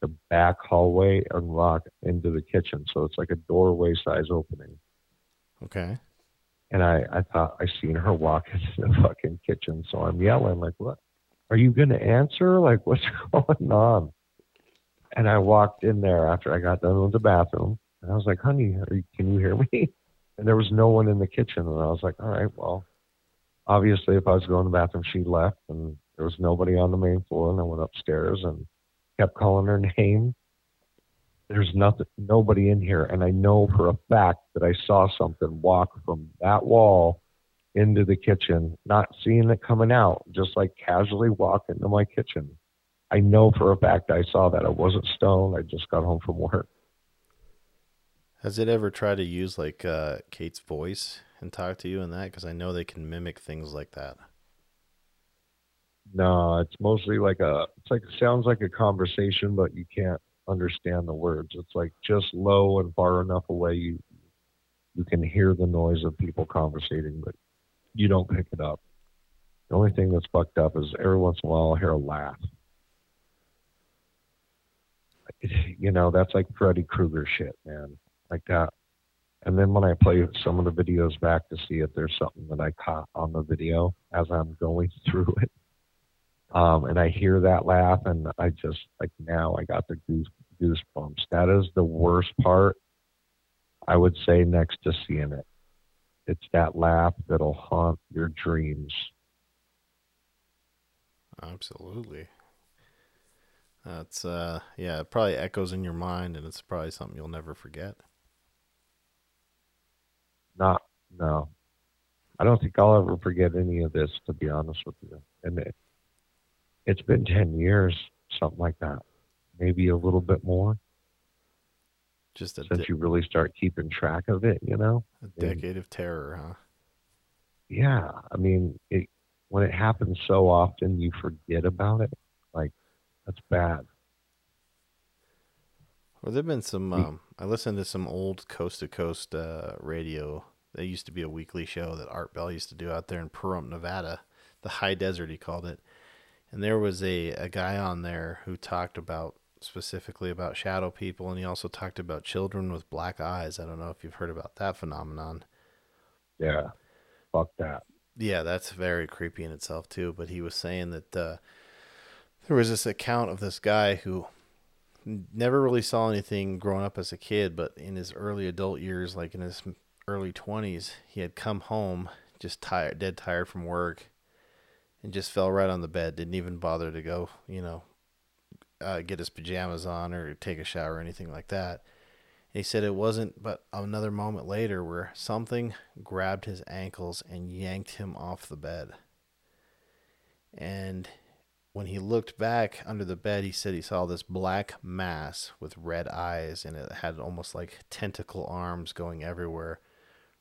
the back hallway and walk into the kitchen. So it's like a doorway size opening. Okay. And I, I thought I seen her walk *laughs* into the fucking kitchen. So I'm yelling, like, what? Are you going to answer? Like, what's *laughs* going on? And I walked in there after I got done with the bathroom. And I was like, honey, are you, can you hear me? *laughs* And there was no one in the kitchen. And I was like, all right, well, obviously, if I was going to the bathroom, she left. And there was nobody on the main floor. And I went upstairs and kept calling her name. There's nothing, nobody in here. And I know for a fact that I saw something walk from that wall into the kitchen, not seeing it coming out, just like casually walk into my kitchen. I know for a fact I saw that. I wasn't stoned. I just got home from work. Has it ever tried to use like uh, Kate's voice and talk to you in that? Because I know they can mimic things like that. No, it's mostly like a. It's like sounds like a conversation, but you can't understand the words. It's like just low and far enough away you you can hear the noise of people conversating, but you don't pick it up. The only thing that's fucked up is every once in a while I hear a laugh. You know, that's like Freddy Krueger shit, man. Like that. And then when I play some of the videos back to see if there's something that I caught on the video as I'm going *laughs* through it, um, and I hear that laugh, and I just like now I got the goose goosebumps. That is the worst part. I would say next to seeing it, it's that laugh that'll haunt your dreams. Absolutely. That's uh yeah, it probably echoes in your mind and it's probably something you'll never forget. Not no. I don't think I'll ever forget any of this to be honest with you. And it, it's been 10 years, something like that. Maybe a little bit more. Just a since you really start keeping track of it, you know? a decade of terror, huh? Yeah, I mean, it when it happens so often, you forget about it. Like that's bad. Well, there've been some. We- Um, I listened to some old coast to coast uh, radio. There used to be a weekly show that Art Bell used to do out there in Pahrump, Nevada, the high desert he called it. And there was a, a guy on there who talked about specifically about shadow people, and he also talked about children with black eyes. I don't know if you've heard about that phenomenon. Yeah, fuck that. Yeah, that's very creepy in itself too. But he was saying that uh, there was this account of this guy who never really saw anything growing up as a kid, but in his early adult years, like in his early twenties, he had come home just tired, dead tired from work, and just fell right on the bed. Didn't even bother to go, you know, uh, get his pajamas on or take a shower or anything like that. He said it wasn't but another moment later where something grabbed his ankles and yanked him off the bed. And when he looked back under the bed, he said he saw this black mass with red eyes and it had almost like tentacle arms going everywhere,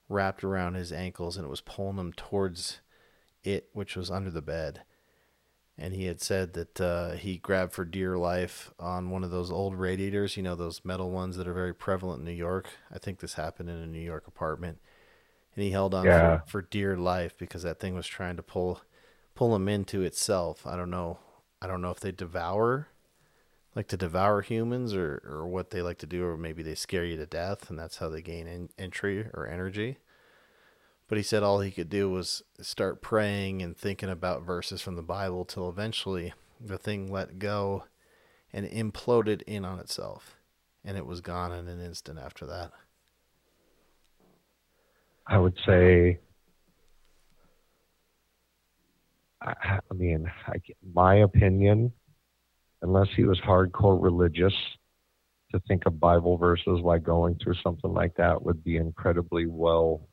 wrapped around his ankles, and it was pulling him towards it, which was under the bed and he had said that uh, he grabbed for dear life on one of those old radiators, you know, those metal ones that are very prevalent in New York. I think this happened in a New York apartment, and he held on Yeah. for, for dear life because that thing was trying to pull pull him into itself. I don't know. I don't know if they devour, like to devour humans, or or what they like to do, or maybe they scare you to death, and that's how they gain en- entry or energy. But he said all he could do was start praying and thinking about verses from the Bible till eventually the thing let go and imploded in on itself. And it was gone in an instant after that. I would say. I, mean, I, my opinion, unless he was hardcore religious, to think of Bible verses while going through something like that would be incredibly well.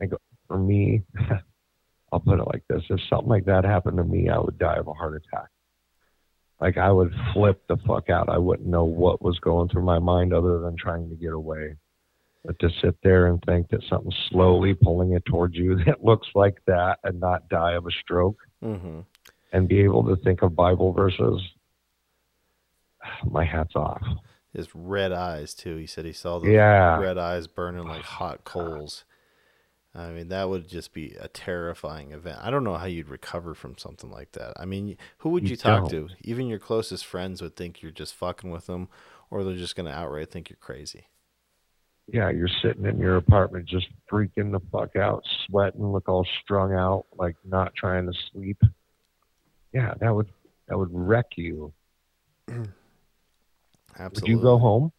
I go, for me, *laughs* I'll put it like this: if something like that happened to me, I would die of a heart attack. Like I would flip the fuck out. I wouldn't know what was going through my mind other than trying to get away. But to sit there and think that something's slowly pulling it towards you *laughs* that looks like that and not die of a stroke Mm-hmm. and be able to think of Bible verses, my hat's off. His red eyes, too. He said he saw the Yeah. red eyes burning like hot coals. I mean, that would just be a terrifying event. I don't know how you'd recover from something like that. I mean, who would you, You talk don't. to? Even your closest friends would think you're just fucking with them, or they're just going to outright think you're crazy. Yeah, you're sitting in your apartment just freaking the fuck out, sweating, look all strung out, like not trying to sleep. Yeah, that would that would wreck you. Absolutely. *clears throat* Would you go home?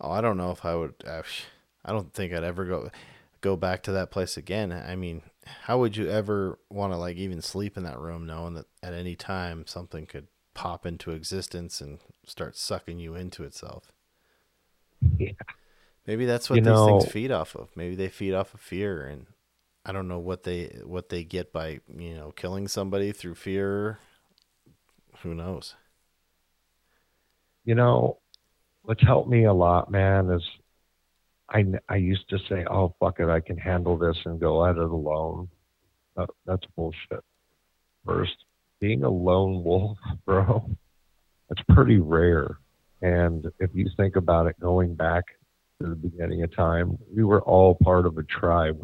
Oh, I don't know if I would. I don't think I'd ever go go back to that place again. I mean, how would you ever want to like even sleep in that room, knowing that at any time something could pop into existence and start sucking you into itself? Yeah. Maybe that's what You these things feed off of. Maybe they feed off of fear, and I don't know what they what they get by you know killing somebody through fear. Who knows? You know, what's helped me a lot, man, is I I used to say, "Oh fuck it, I can handle this and go at it alone." That, that's bullshit. First, being a lone wolf, *laughs* bro, that's pretty rare. And if you think about it, going back to the beginning of time, we were all part of a tribe.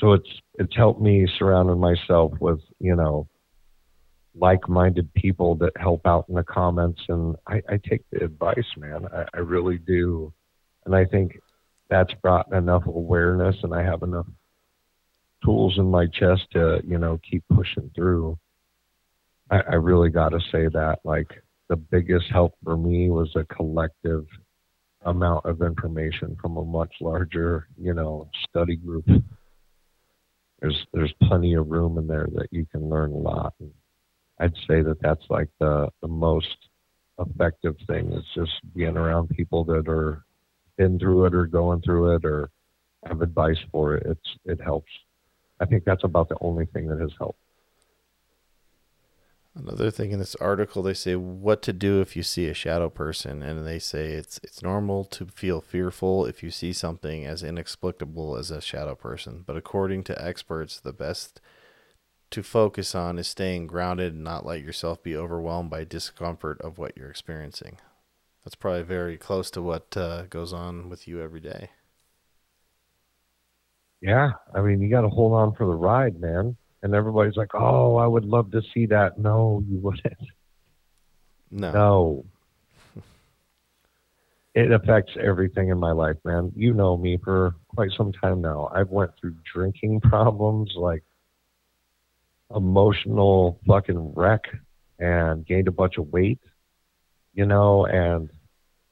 so it's it's helped me surrounding myself with you know like-minded people that help out in the comments and i, I take the advice man. I, I really do. And i think that's brought enough awareness and i have enough tools in my chest to you know keep pushing through. I, I really got to say that like the biggest help for me was a collective amount of information from a much larger you know study group. There's there's plenty of room in there that you can learn a lot. And I'd say that that's like the the most effective thing is just being around people that are been through it or going through it or have advice for it. It's it helps. I think that's about the only thing that has helped. Another thing in this article, they say what to do if you see a shadow person, and they say it's it's normal to feel fearful if you see something as inexplicable as a shadow person. But according to experts, the best to focus on is staying grounded and not let yourself be overwhelmed by discomfort of what you're experiencing. That's probably very close to what uh, goes on with you every day. Yeah, I mean, you got to hold on for the ride, man and everybody's like, "Oh, I would love to see that." No, you wouldn't. No. No. it affects everything in my life, man. You know me for quite some time now. I've went through drinking *laughs* problems, like emotional fucking wreck, and gained a bunch of weight. You know, and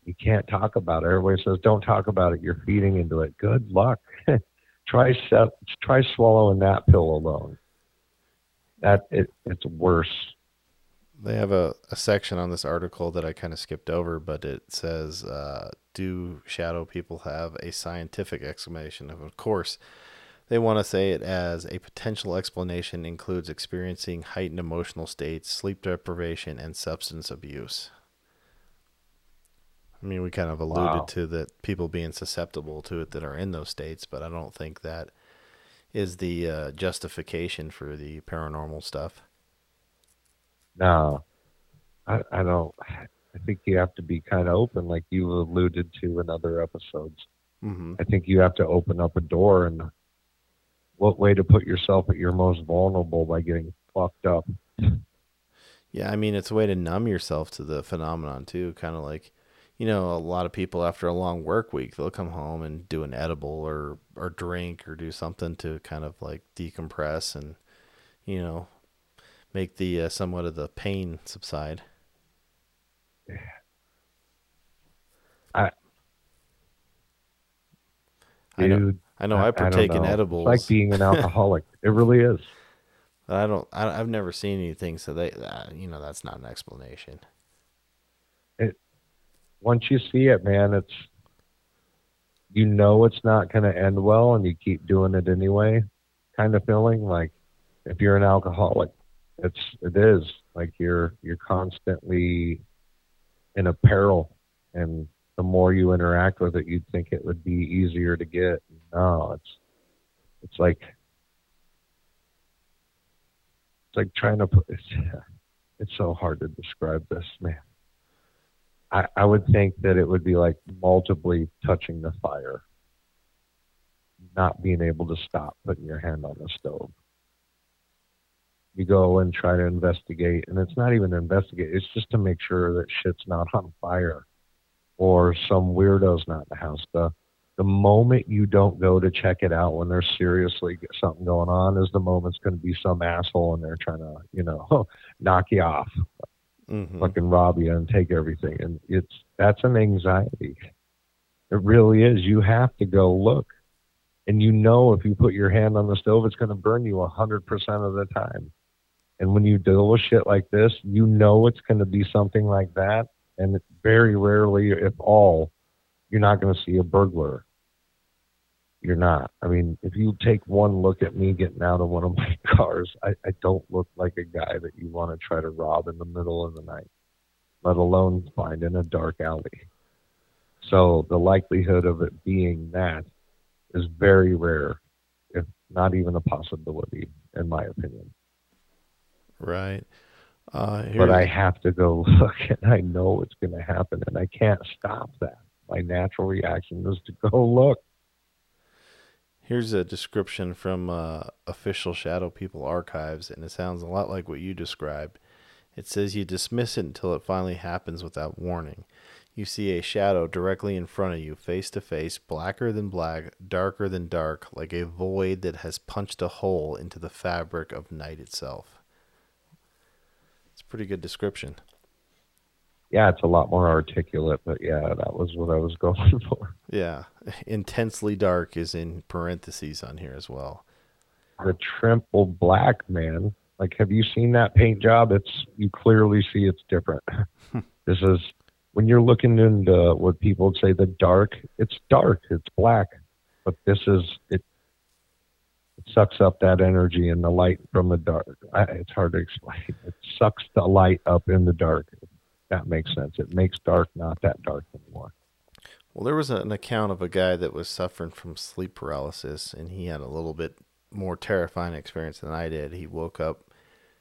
you can't talk about it. Everybody says, "Don't talk about it. You're feeding into it." Good luck. *laughs* try set, try swallowing that pill alone that it, it's worse. They have a, a section on this article that I kind of skipped over, but it says, uh, "Do shadow people have a scientific explanation?" Of, of course, they want to say it as a potential explanation includes experiencing heightened emotional states, sleep deprivation, and substance abuse. I mean, we kind of alluded wow. to that people being susceptible to it that are in those states, but I don't think that is the uh, justification for the paranormal stuff. No, I, I don't. I think you have to be kind of open, like you alluded to in other episodes. Mm-hmm. I think you have to open up a door, and what way to put yourself at your most vulnerable by getting fucked up. Yeah, I mean it's a way to numb yourself to the phenomenon too, kind of like you know, a lot of people after a long work week, they'll come home and do an edible or or drink or do something to kind of like decompress and you know make the uh, somewhat of the pain subside. Yeah. I I know, I know I, I partake I in edibles. It's like being an alcoholic. it really is. *laughs* I don't. I, have never seen anything, so they, uh, you know, that's not an explanation It. once you see it, man, it's you know it's not going to end well, and you keep doing it anyway. Kind of feeling like if you're an alcoholic, it's it is like you're you're constantly in a peril, and the more you interact with it, you'd think it would be easier to get. No, it's it's like it's like trying to put it's, it's so hard to describe this, man. I, I would think that it would be like multiply touching the fire, not being able to stop putting your hand on the stove. You go and try to investigate, and it's not even investigate, it's just to make sure that shit's not on fire or some weirdo's not in the house. The, the moment you don't go to check it out when there's seriously something going on is the moment it's going to be some asshole and they're trying to, you know, *laughs* knock you off mm-hmm. fucking rob you and take everything. And it's that's an anxiety. It really is. You have to go look. And you know if you put your hand on the stove, it's going to burn you a 100% of the time. And when you deal with shit like this, you know it's going to be something like that. And very rarely, if all, you're not going to see a burglar you're not. I mean, if you take one look at me getting out of one of my *laughs* cars, I, I don't look like a guy that you want to try to rob in the middle of the night, let alone find in a dark alley. So the likelihood of it being that is very rare, if not even a possibility, in my opinion. Right. Uh, but I have to go *laughs* look, and I know it's going to happen, and I can't stop that. My natural reaction is to go look. Here's a description from uh, official Shadow People archives, and it sounds a lot like what you described. It says you dismiss it until it finally happens without warning. You see a shadow directly in front of you, face to face, blacker than black, darker than dark, like a void that has punched a hole into the fabric of night itself. It's a pretty good description. Yeah, it's a lot more articulate, but yeah, that was what I was *laughs* going for. Yeah. Intensely dark is in parentheses on here as well. The triple black man. Like, have you seen that paint job? It's you clearly see it's different. Hmm. *laughs* this is when you're looking into what people would say the dark. It's dark. It's black, but this is it. It sucks up that energy and the light from the dark. I, it's hard to explain. It sucks the light up in the dark that makes sense. It makes dark not that dark anymore. Well, there was an account of a guy that was suffering from sleep paralysis, and he had a little bit more terrifying experience than I did. He woke up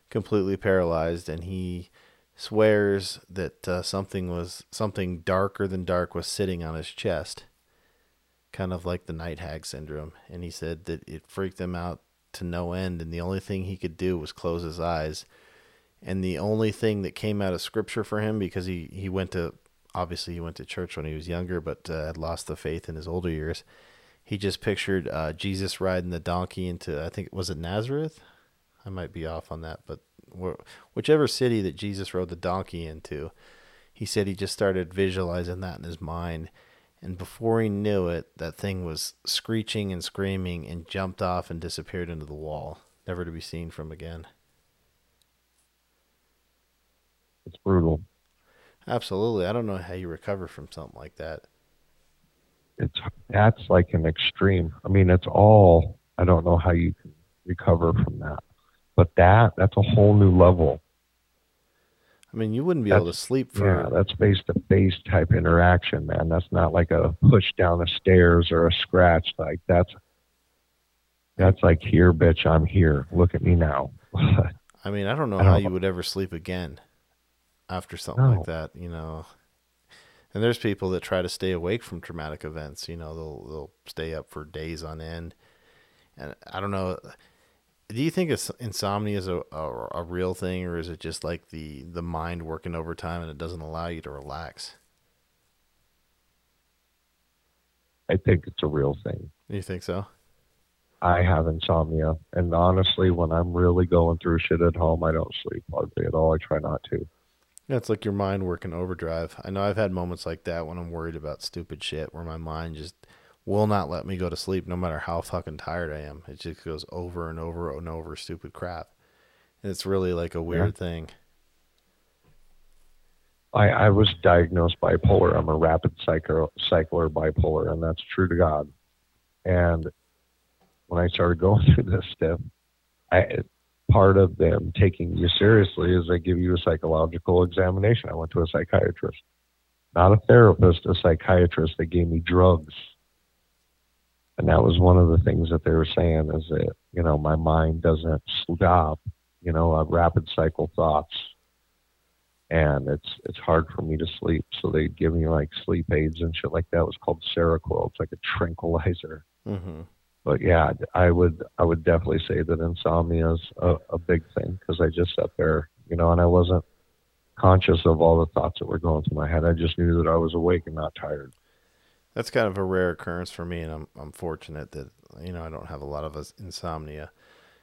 completely paralyzed, and he swears that uh, something was something darker than dark was sitting on his chest, kind of like the night hag syndrome. And he said that it freaked him out to no end, and the only thing he could do was close his eyes and the only thing that came out of scripture for him because he he went to obviously he went to church when he was younger but uh, had lost the faith in his older years he just pictured uh, jesus riding the donkey into i think was it nazareth? I might be off on that but whichever city that jesus rode the donkey into he said he just started visualizing that in his mind. And before he knew it that thing was screeching and screaming and jumped off and disappeared into the wall never to be seen from again it's brutal. Absolutely. I don't know how you recover from something like that. It's that's like an extreme. I mean, it's all. I don't know how you can recover from that, but that that's a whole new level. I mean, you wouldn't be that's, able to sleep for. Yeah, that's face to face type interaction, man. That's not like a push down the stairs or a scratch. Like that's that's like here, bitch. I'm here. Look at me now. *laughs* I mean, I don't know I don't how know. you would ever sleep again after something no. like that, you know. And there's people that try to stay awake from traumatic events. You know, they'll they'll stay up for days on end. And I don't know. Do you think insomnia is a, a, a real thing, or is it just like the the mind working overtime and it doesn't allow you to relax? I think it's a real thing. You think so? I have insomnia, and honestly, when I'm really going through shit at home, I don't sleep hardly at all. I try not to. Yeah, it's like your mind working overdrive. I know I've had moments like that when I'm worried about stupid shit where my mind just will not let me go to sleep no matter how fucking tired I am. It just goes over and over and over stupid crap. And it's really like a weird yeah. thing. I, I was diagnosed bipolar. I'm a rapid cycler, cycler bipolar, and that's true to God. And when I started going *laughs* through this stuff, I part of them taking you seriously is they give you a psychological examination. I went to a psychiatrist, not a therapist, a psychiatrist. They gave me drugs. And that was one of the things that they were saying is that, you know, my mind doesn't stop, you know, a rapid cycle thoughts. And it's it's hard for me to sleep. So they give me like sleep aids and shit like that. It was called Seroquel. It's like a tranquilizer. Mm-hmm but yeah, I would I would definitely say that insomnia is a, a big thing because I just sat there, you know, and I wasn't conscious of all the thoughts that were going through my head. I just knew that I was awake and not tired. That's kind of a rare occurrence for me, and I'm I'm fortunate that you know I don't have a lot of insomnia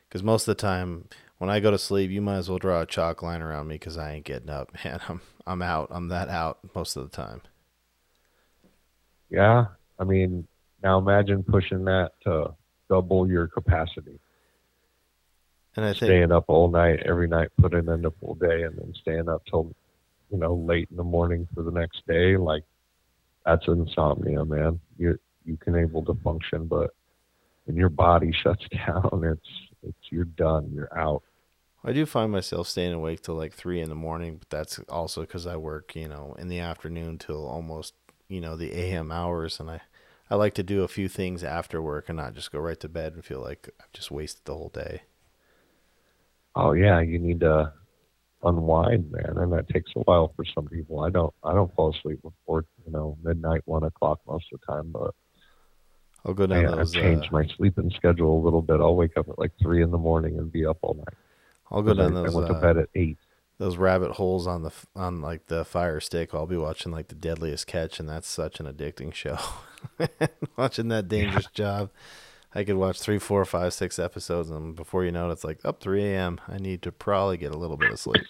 because most of the time when I go to sleep, you might as well draw a chalk line around me because I ain't getting up, *laughs* man. I'm I'm out. I'm that out most of the time. Yeah, I mean, now imagine pushing that to double your capacity. And I think staying up all night, every night, putting in a full day, and then staying up till you know late in the morning for the next day. Like that's insomnia, man. You you can able to function, but when your body *laughs* shuts down, it's it's you're done. You're out. I do find myself staying awake till like three in the morning, but that's also because I work, you know, in the afternoon till almost, you know, the AM hours, and I I like to do a few things after work and not just go right to bed and feel like I've just wasted the whole day. Oh yeah, you need to unwind, man, and that takes a while for some people. I don't I don't fall asleep before you know midnight, one o'clock most of the time, but I'll go down I, those. I've changed uh, my sleeping schedule a little bit. I'll wake up at like three in the morning and be up all night. I'll go I, down I those. went to uh, bed at eight. Those rabbit holes on the on like the fire stick. I'll be watching like the Deadliest Catch, and that's such an addicting show. *laughs* watching that dangerous job, I could watch three, four, five, six episodes, and before you know it, it's like up 3 a.m. I need to probably get a little bit of sleep.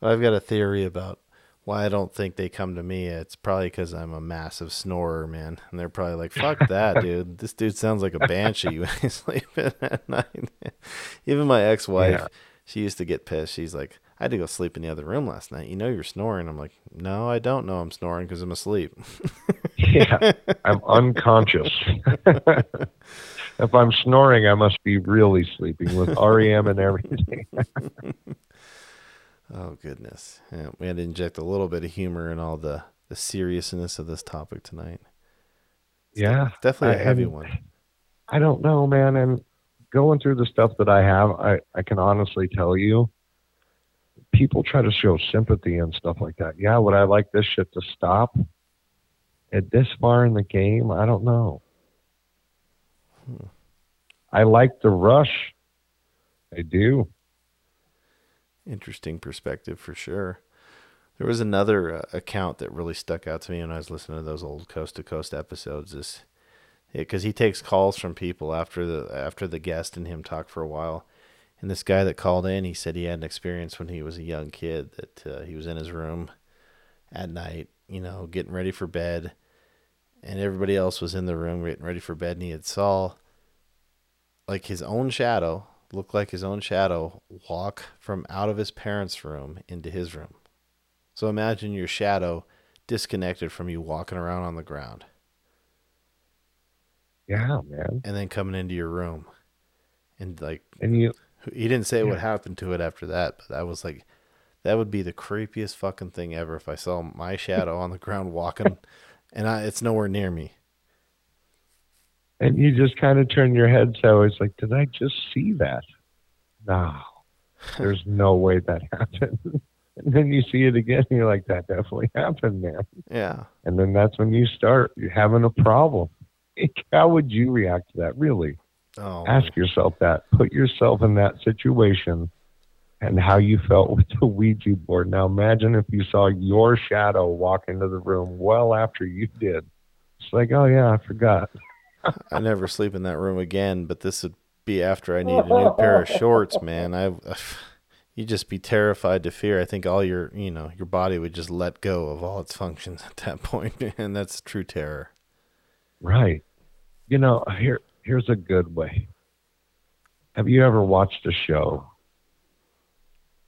But I've got a theory about why I don't think they come to me. It's probably because I'm a massive snorer, man, and they're probably like, "Fuck that, *laughs* dude. This dude sounds like a banshee when he's *laughs* sleeping at night." Even my ex-wife, Yeah. She used to get pissed. She's like, "I had to go sleep in the other room last night. You know you're snoring." I'm like, "No, I don't know I'm snoring because I'm asleep." *laughs* Yeah, I'm unconscious. *laughs* if I'm snoring, I must be really sleeping with REM and everything. *laughs* Oh goodness, yeah, we had to inject a little bit of humor in all the the seriousness of this topic tonight. yeah, Definitely a heavy and- one. I don't know, man. And going through the stuff that I have, I, I can honestly tell you, people try to show sympathy and stuff like that. Yeah, would I like this shit to stop at this far in the game? I don't know. Hmm. I like the rush. I do. Interesting perspective for sure. There was another uh, account that really stuck out to me when I was listening to those old coast to coast episodes. This, because he takes calls from people after the after the guest and him talk for a while. And this guy that called in, he said he had an experience when he was a young kid that uh, he was in his room at night, you know, getting ready for bed, and everybody else was in the room getting ready for bed, and he had saw like his own shadow look like his own shadow walk from out of his parents' room into his room. So imagine your shadow disconnected from you walking around on the ground Yeah, man. and then coming into your room. And like And you, he didn't say what happened to it after that, but I was like that would be the creepiest fucking thing ever if I saw my shadow on the ground walking *laughs* and I, it's nowhere near me. and you just kind of turn your head so it's like, did I just see that? No, *laughs* there's no way that happened. *laughs* and then you see it again, and you're like, that definitely happened, man. Yeah. And then that's when you start you're having a problem. *laughs* How would you react to that? Really, Oh. ask yourself that. Put yourself in that situation and how you felt *laughs* with the Ouija board. Now imagine if you saw your shadow walk into the room well after you did. It's like, oh yeah, I forgot. *laughs* I never sleep in that room again, but this would be after I need a new pair of shorts, man. I *sighs* you'd just be terrified to fear. I think all your, you know, your body would just let go of all its functions at that point, and that's true terror. Right. You know, here here's a good way. Have you ever watched a show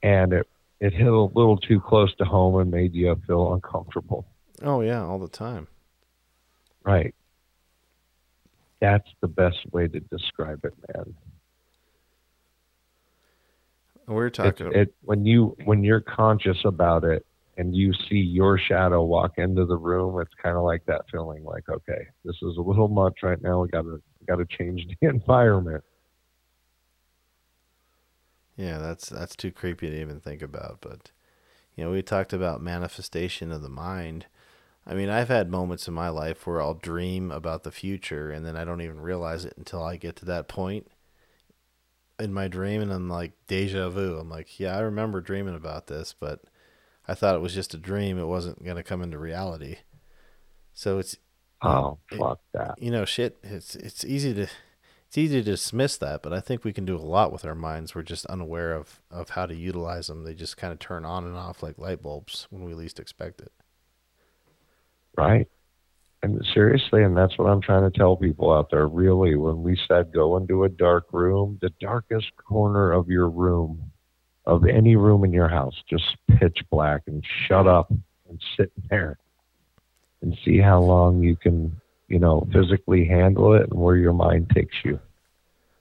and it it hit a little too close to home and made you feel uncomfortable? Oh yeah, all the time. Right. That's the best way to describe it, man. We were It, talking. it when you when you're conscious about it and you see your shadow walk into the room, it's kind of like that feeling like, okay, this is a little much right now. We got to got to change the *laughs* environment. Yeah, that's that's too creepy to even think about. But you know, we talked about manifestation of the mind. I mean, I've had moments in my life where I'll dream about the future and then I don't even realize it until I get to that point in my dream and I'm like deja vu. I'm like, yeah, I remember dreaming about this, but I thought it was just a dream. It wasn't going to come into reality. So it's Oh, It- fuck that. you know, shit. It's it's easy to it's easy to dismiss that, but I think we can do a lot with our minds. We're just unaware of of how to utilize them. They just kind of turn on and off like light bulbs when we least expect it. right? And seriously, and that's what I'm trying to tell people out there. Really, when we said go into a dark room, the darkest corner of your room, of any room in your house, just pitch black and shut up and sit there and see how long you can, you know, physically handle it and where your mind takes you.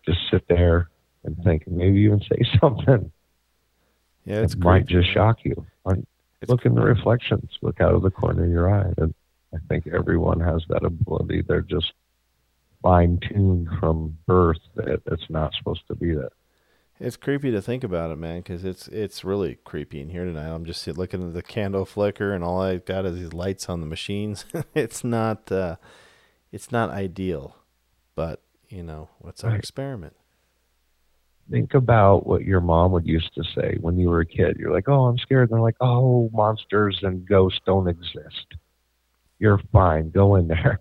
Just sit there and think, and maybe even say *laughs* something. Yeah, it's it might just shock you. Look in the reflections. Look out of the corner of your eye. And I think everyone has that ability. They're just fine tuned from birth that it's not supposed to be that. It's creepy to think about it, man, because it's it's really creepy in here tonight. I'm just looking at the candle flicker, and all I got is these lights on the machines. *laughs* it's not uh, it's not ideal, but you know, what's our Right. experiment? Think about what your mom would used to say when you were a kid. You're like, "Oh, I'm scared." And they're like, "Oh, monsters and ghosts don't exist. You're fine. Go in there."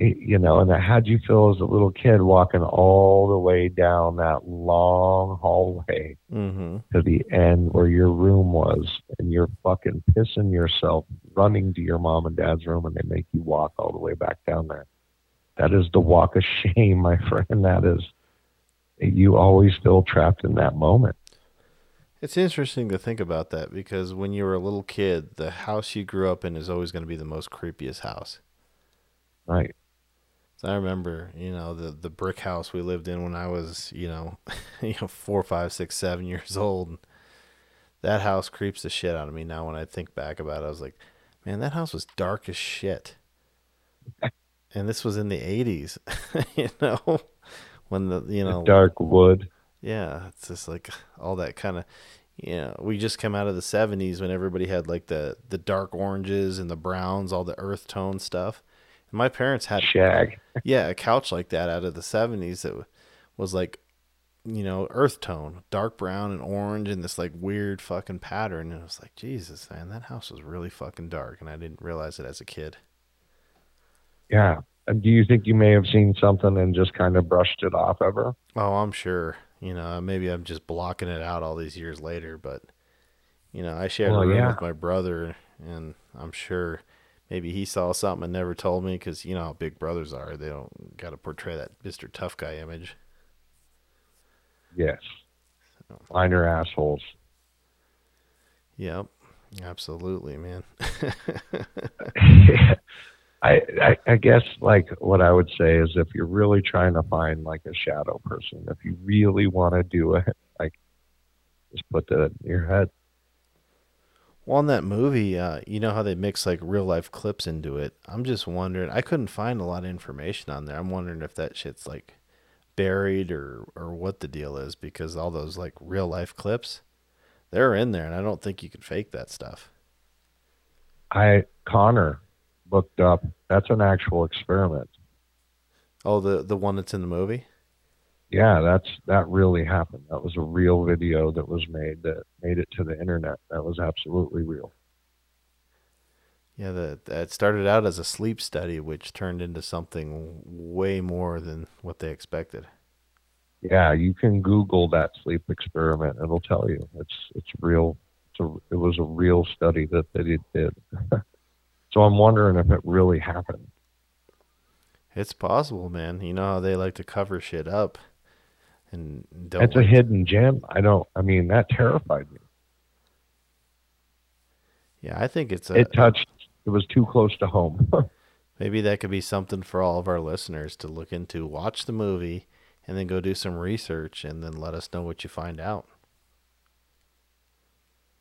You know, and how'd you feel as a little kid walking all the way down that long hallway Mm-hmm. to the end where your room was, and you're fucking pissing yourself running to your mom and dad's room, and they make you walk all the way back down there. That is the walk of *laughs* shame, my friend. That is, you always feel trapped in that moment. It's interesting to think about that because when you were a little kid, the house you grew up in is always going to be the most creepiest house. Right. So I remember, you know, the the brick house we lived in when I was, you know, *laughs* you know, four, five, six, seven years old. That house creeps the shit out of me now. When I think back about it, I was like, man, that house was dark as shit. *laughs* And this was in the '80s, *laughs* you know, when the you know Dark wood. yeah, it's just like all that kind of, you know, we just come out of the 70s when everybody had like the, the dark oranges and the browns, all the earth tone stuff. My parents had, Shag. yeah, a couch like that out of the 70s that was like, you know, earth tone, dark brown and orange and this like weird fucking pattern. And I was like, Jesus, man, that house was really fucking dark. And I didn't realize it as a kid. Yeah. Do you think you may have seen something and just kind of brushed it off ever? Oh, I'm sure. You know, maybe I'm just blocking it out all these years later, but you know, I shared Well, a room yeah. with my brother, and I'm sure maybe he saw something and never told me because you know how big brothers are. They don't got to portray that Mister Tough Guy image. Yes. Minor assholes. Yep, absolutely, man. *laughs* I, I I guess like what I would say is if you're really trying to find like a shadow person, if you really want to do it, like just put that in your head. Well, in that movie, uh, you know how they mix like real life clips into it. I'm just wondering. I couldn't find a lot of information on there. I'm wondering if that shit's like buried or or what the deal is because all those like real life clips, they're in there, and I don't think you can fake that stuff. I Connor looked up. That's an actual experiment. Oh, the the one that's in the movie. Yeah, that's that really happened. That was a real video that was made that made it to the internet. That was absolutely real. Yeah, that that started out as a sleep study, which turned into something way more than what they expected. Yeah, you can Google that sleep experiment. It'll tell you. It's it's real. It's a, it was a real study that they did. *laughs* so I'm wondering if it really happened. It's possible, man. You know how they like to cover shit up, and don't. It's a hidden gem. I don't. I mean, that terrified me. Yeah, I think it's a. It touched. It was too close to home. *laughs* maybe that could be something for all of our listeners to look into. Watch the movie, and then go do some research, and then let us know what you find out.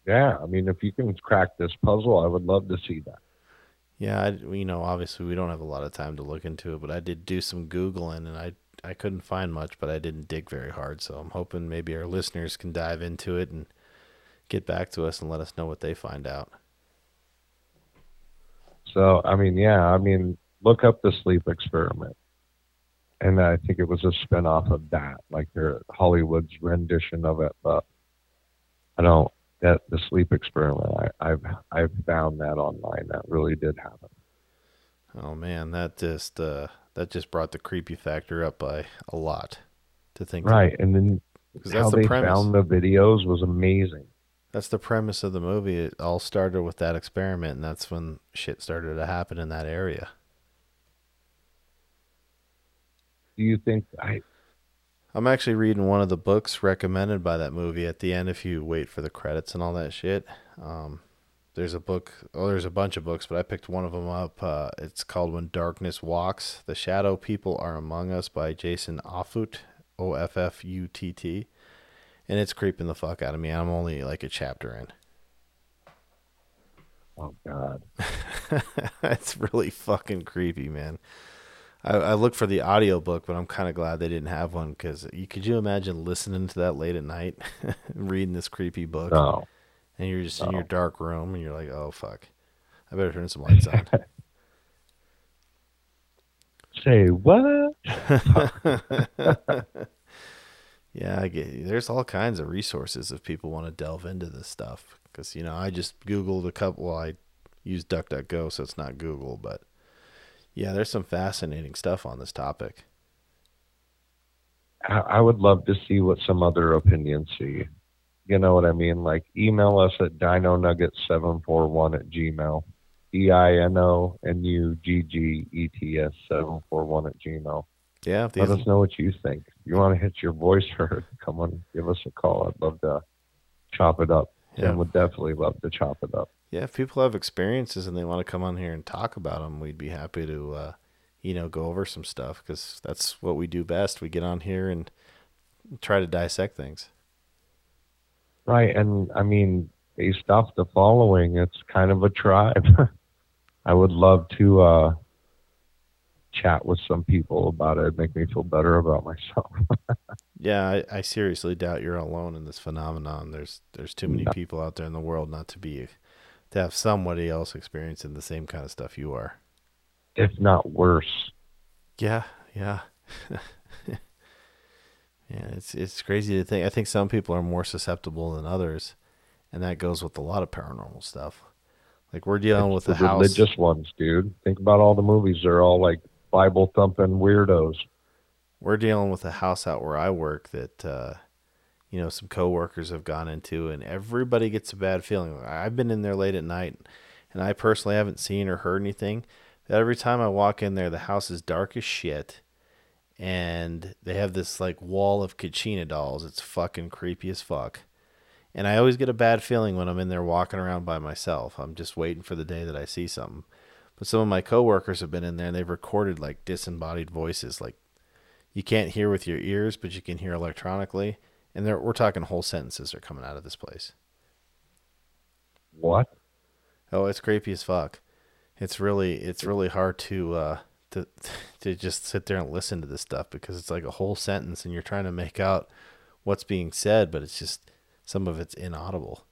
yeah, I mean, if you can crack this puzzle, I would love to see that. Yeah, I, you know, obviously we don't have a lot of time to look into it, but I did do some googling, and I I couldn't find much, but I didn't dig very hard. So I'm hoping maybe our listeners can dive into it and get back to us and let us know what they find out. So I mean, yeah, I mean, look up the sleep experiment, and I think it was a spinoff of that, like their Hollywood's rendition of it. But I don't that the sleep experiment. I, I've I've found that online. That really did happen. Oh man, that just uh, that just brought the creepy factor up by a lot. To think that- Right, and then how that's the they premise. found the videos was amazing. That's the premise of the movie. It all started with that experiment, and that's when shit started to happen in that area. Do you think I? I'm actually reading one of the books recommended by that movie at the end if you wait for the credits and all that shit. Um, there's a book, oh, there's a bunch of books, but I picked one of them up. Uh, it's called When Darkness Walks The Shadow People Are Among Us by Jason Offutt, O F F U T T. And it's creeping the fuck out of me. I'm only like a chapter in. Oh God, *laughs* it's really fucking creepy, man. I, I looked for the audiobook, but I'm kind of glad they didn't have one because you could you imagine listening to that late at night, *laughs* reading this creepy book, no. And you're just in your oh. dark room and you're like, oh fuck, I better turn some lights on. *laughs* Say what? *laughs* yeah, I get. There's all kinds of resources if people want to delve into this stuff. Because you know, I just googled a couple. Well, I use DuckDuckGo, so it's not Google, but yeah, there's some fascinating stuff on this topic. I would love to see what some other opinions see. You know what I mean? Like email us at dino nugget 741 at gmail. E I N O N U G G E T S 741 at gmail. Yeah. Let us know what you think. You want to hit your voice *laughs* heard, come on, give us a call. I'd love to chop it up. Yeah. Tim would definitely love to chop it up. Yeah. If people have experiences and they want to come on here and talk about them, we'd be happy to, uh, you know, go over some stuff because that's what we do best. We get on here and try to dissect things. Right. And I mean, based off the following, it's kind of a tribe. *laughs* I would love to uh, chat with some people about it, make me feel better about myself. *laughs* yeah, I, I, seriously doubt you're alone in this phenomenon. There's there's too many people out there in the world not to be to have somebody else experiencing the same kind of stuff you are if not worse. Yeah, yeah. *laughs* yeah, it's it's crazy to think. I think some people are more susceptible than others, and that goes with a lot of paranormal stuff. Like we're dealing it's with the, the religious house. ones, dude. Think about all the movies; they're all like Bible thumping weirdos. We're dealing with a house out where I work that, uh, you know, some coworkers have gone into, and everybody gets a bad feeling. I've been in there late at night, and I personally haven't seen or heard anything, every time I walk in there, the house is dark as shit, and they have this like wall of Kachina dolls. It's fucking creepy as fuck. And I always get a bad feeling when I'm in there walking around by myself. I'm just waiting for the day that I see something. But some of my coworkers have been in there and they've recorded like disembodied voices, like you can't hear with your ears, but you can hear electronically. And we're talking whole sentences are coming out of this place. What? Oh, it's creepy as fuck it's really it's really hard to uh, to *laughs* to just sit there and listen to this stuff because it's like a whole sentence and you're trying to make out what's being said, but it's just some of it's inaudible.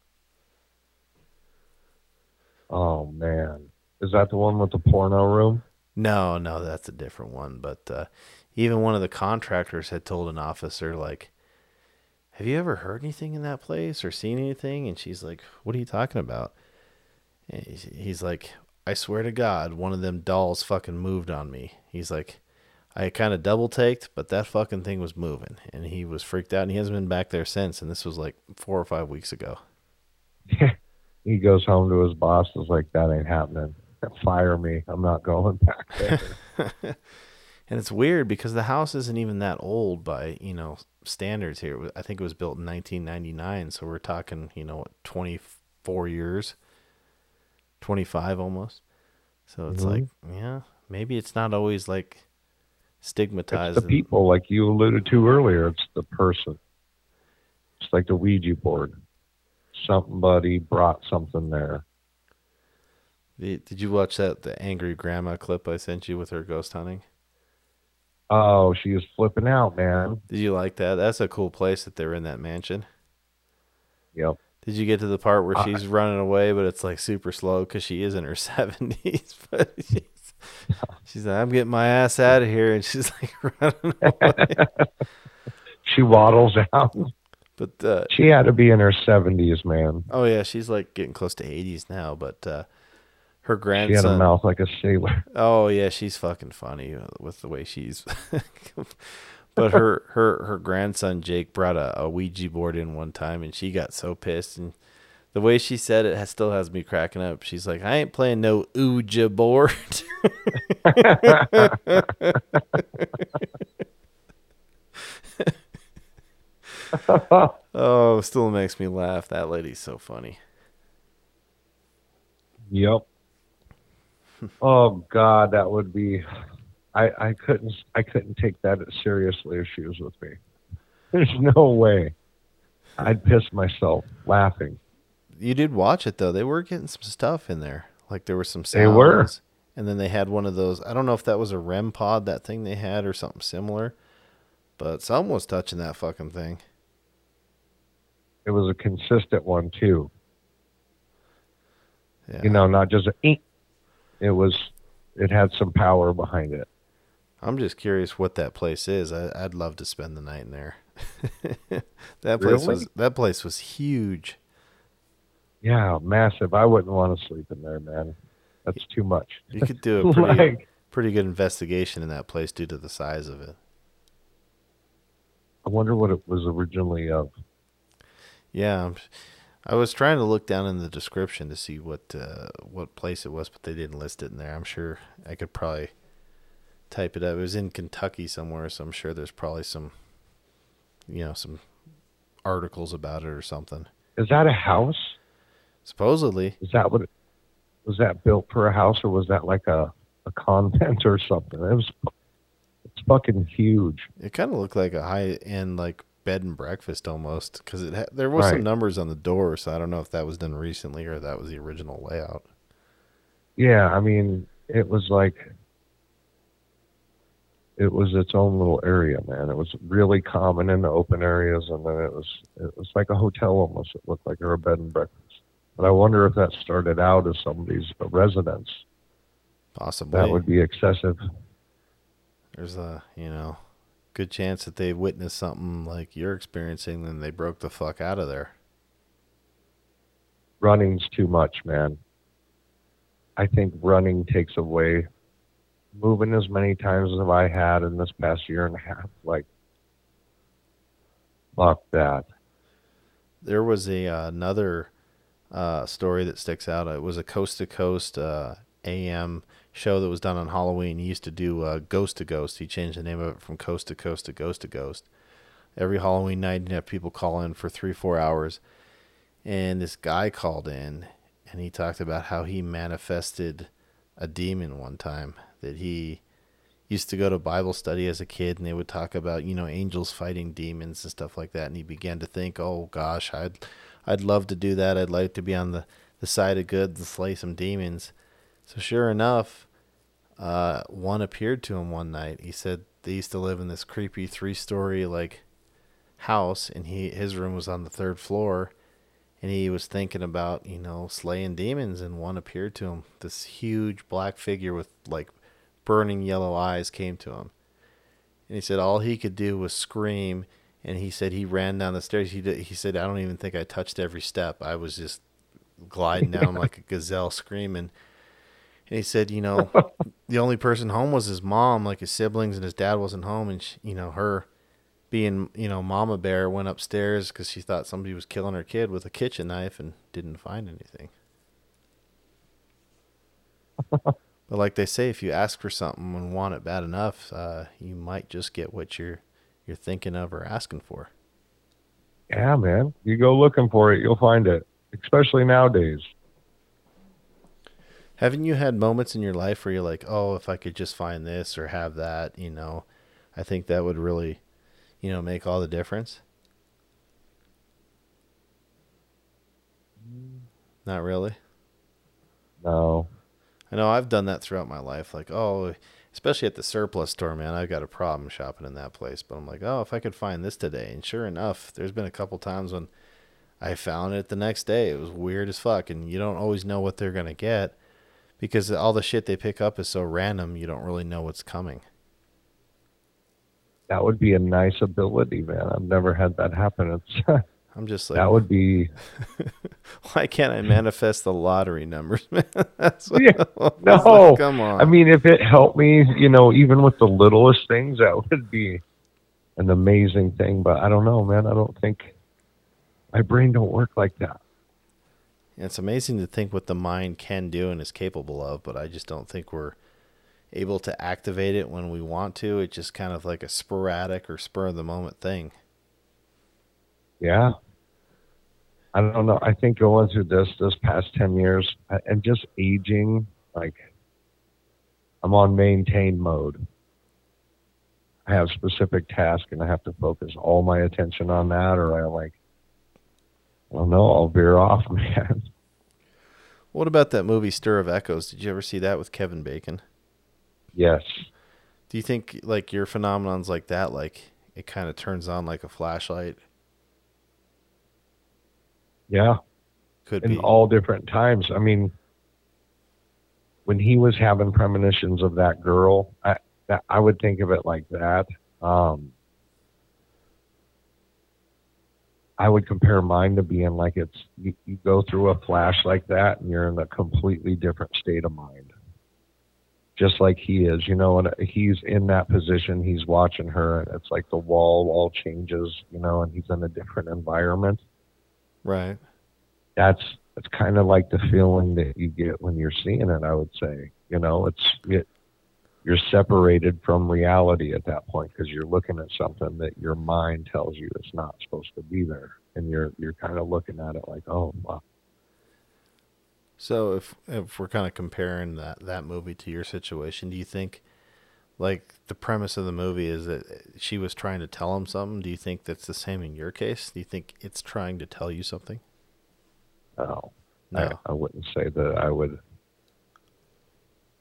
Oh man, is that the one with the porno room? No, no, that's a different one. But uh, even one of the contractors had told an officer like, "Have you ever heard anything in that place or seen anything?" And she's like, "What are you talking about?" And he's like, I swear to God, one of them dolls fucking moved on me. He's like, I kind of double taked, but that fucking thing was moving, and he was freaked out, and he hasn't been back there since. And this was like four or five weeks ago. *laughs* he goes home to his boss, is like, "That ain't happening. Fire me. I'm not going back *laughs* there." and it's weird because the house isn't even that old by you know standards here. I think it was built in 1999, so we're talking you know 24 years. 25 almost. So it's mm-hmm. like, yeah, maybe it's not always like stigmatized. It's the people, like you alluded to earlier. It's the person. It's like the Ouija board. Somebody brought something there. The, did you watch that the angry grandma clip I sent you with her ghost hunting? Oh, she was flipping out, man. Did you like that? That's a cool place that they're in that mansion. Yep. Did you get to the part where uh, she's running away, but it's like super slow because she is in her *laughs* seventies? But she's, she's like, "I'm getting my ass out of here," and she's like *laughs* running away. *laughs* she waddles out. But uh, she had to be in her seventies, man. Oh yeah, she's like getting close to eighties now. But uh, her grandson, she had a mouth like a sailor. Oh yeah, she's fucking funny with the way she's but her her her grandson Jake brought a, a Ouija board in one time, and she got so pissed. And the way she said it has, still has me cracking up. She's like, "I ain't playing no Ouija board." *laughs* oh, still makes me laugh. That lady's so funny. Yep. oh God, that would be I, I couldn't I couldn't take that seriously if she was with me. There's no way. I'd piss myself laughing. You did watch it though. They were getting some stuff in there. Like there were some sounds. They were. And then they had one of those. I don't know if that was a REM pod, that thing they had, or something similar. But someone was touching that fucking thing. It was a consistent one too. Yeah. You know, not just a. It was. It had some power behind it. I'm just curious what that place is. I, would love to spend the night in there. *laughs* that place really? was that place was huge. Yeah, massive. I wouldn't want to sleep in there, man. That's too much. You could do *laughs* a pretty like, pretty good investigation in that place due to the size of it. I wonder what it was originally of. Yeah, I was trying to look down in the description to see what uh, what place it was, but they didn't list it in there. I'm sure I could probably type it up. It was in Kentucky somewhere, so I'm sure there's probably some, you know, some articles about it or something. Is that a house? Supposedly. Is that what? It, was that built for a house, or was that like a a convent or something? It was. It's fucking huge. It kind of looked like a high end like bed and breakfast almost because it ha- there was right. some numbers on the door, so I don't know if that was done recently or that was the original layout. Yeah, I mean, it was like it was its own little area, man. It was really common in the open areas, and then it was it was like a hotel almost. It looked like or a bed and breakfast. But I wonder if that started out as somebody's uh, residence. Possibly. That would be excessive. There's a you know good chance that they witnessed something like you're experiencing, and they broke the fuck out of there. Running's too much, man. I think running takes away moving as many times as I had in this past year and a half. Like, fuck that. There was a uh, another uh, story that sticks out. It was a coast to coast uh, AM show that was done on Halloween. He used to do uh, Ghost to Ghost. He changed the name of it from Coast to Coast to Ghost to Ghost. Every Halloween night, he'd have people call in for three, four hours. And this guy called in and he talked about how he manifested a demon one time that he used to go to Bible study as a kid and they would talk about, you know, angels fighting demons and stuff like that and he began to think, "Oh gosh, I'd I'd love to do that. I'd like to be on the the side of good and slay some demons." So sure enough, uh, one appeared to him one night. He said they used to live in this creepy three-story like house, and he his room was on the third floor, and he was thinking about you know slaying demons, and one appeared to him. This huge black figure with like burning yellow eyes came to him, and he said all he could do was scream. And he said he ran down the stairs. He did, he said I don't even think I touched every step. I was just gliding down *laughs* like a gazelle, screaming and he said, you know, *laughs* the only person home was his mom, like his siblings, and his dad wasn't home. And, she, you know, her being, you know, Mama Bear went upstairs because she thought somebody was killing her kid with a kitchen knife and didn't find anything. *laughs* but like they say, if you ask for something and want it bad enough, uh, you might just get what you're you're thinking of or asking for. Yeah, man. You go looking for it, you'll find it. Especially nowadays. Haven't you had moments in your life where you're like, oh, if I could just find this or have that, you know, I think that would really, you know, make all the difference? Not really. No. I know I've done that throughout my life. Like, oh, especially at the surplus store, man, I've got a problem shopping in that place. But I'm like, oh, if I could find this today. And sure enough, there's been a couple times when I found it the next day. It was weird as fuck. And you don't always know what they're going to get because all the shit they pick up is so random, you don't really know what's coming. That would be a nice ability, man. I've never had that happen. It's *laughs* I'm just like that would be. *laughs* why can't I manifest the lottery numbers, *laughs* man? That's what, yeah, no, like, come on. I mean, if it helped me, you know, even with the littlest things, that would be an amazing thing. But I don't know, man. I don't think my brain don't work like that. It's amazing to think what the mind can do and is capable of, but I just don't think we're able to activate it when we want to. It's just kind of like a sporadic or spur of the moment thing. Yeah. I don't know. I think going through this this past 10 years and just aging, like I'm on maintain mode. I have specific tasks and I have to focus all my attention on that or I like I don't know. I'll veer off, *laughs* man. What about that movie Stir of Echoes? Did you ever see that with Kevin Bacon? Yes. Do you think like your phenomenons like that, like it kind of turns on like a flashlight? Yeah. Could In be. all different times. I mean, when he was having premonitions of that girl, I, that I would think of it like that. Um, I would compare mine to being like it's you, you go through a flash like that and you're in a completely different state of mind. Just like he is, you know, and he's in that position, he's watching her and it's like the wall all changes, you know, and he's in a different environment. Right. That's it's kind of like the feeling that you get when you're seeing it, I would say. You know, it's it, you're separated from reality at that point because you're looking at something that your mind tells you it's not supposed to be there, and you're you're kind of looking at it like, oh, wow. So if if we're kind of comparing that that movie to your situation, do you think like the premise of the movie is that she was trying to tell him something? Do you think that's the same in your case? Do you think it's trying to tell you something? No, no. I, I wouldn't say that I would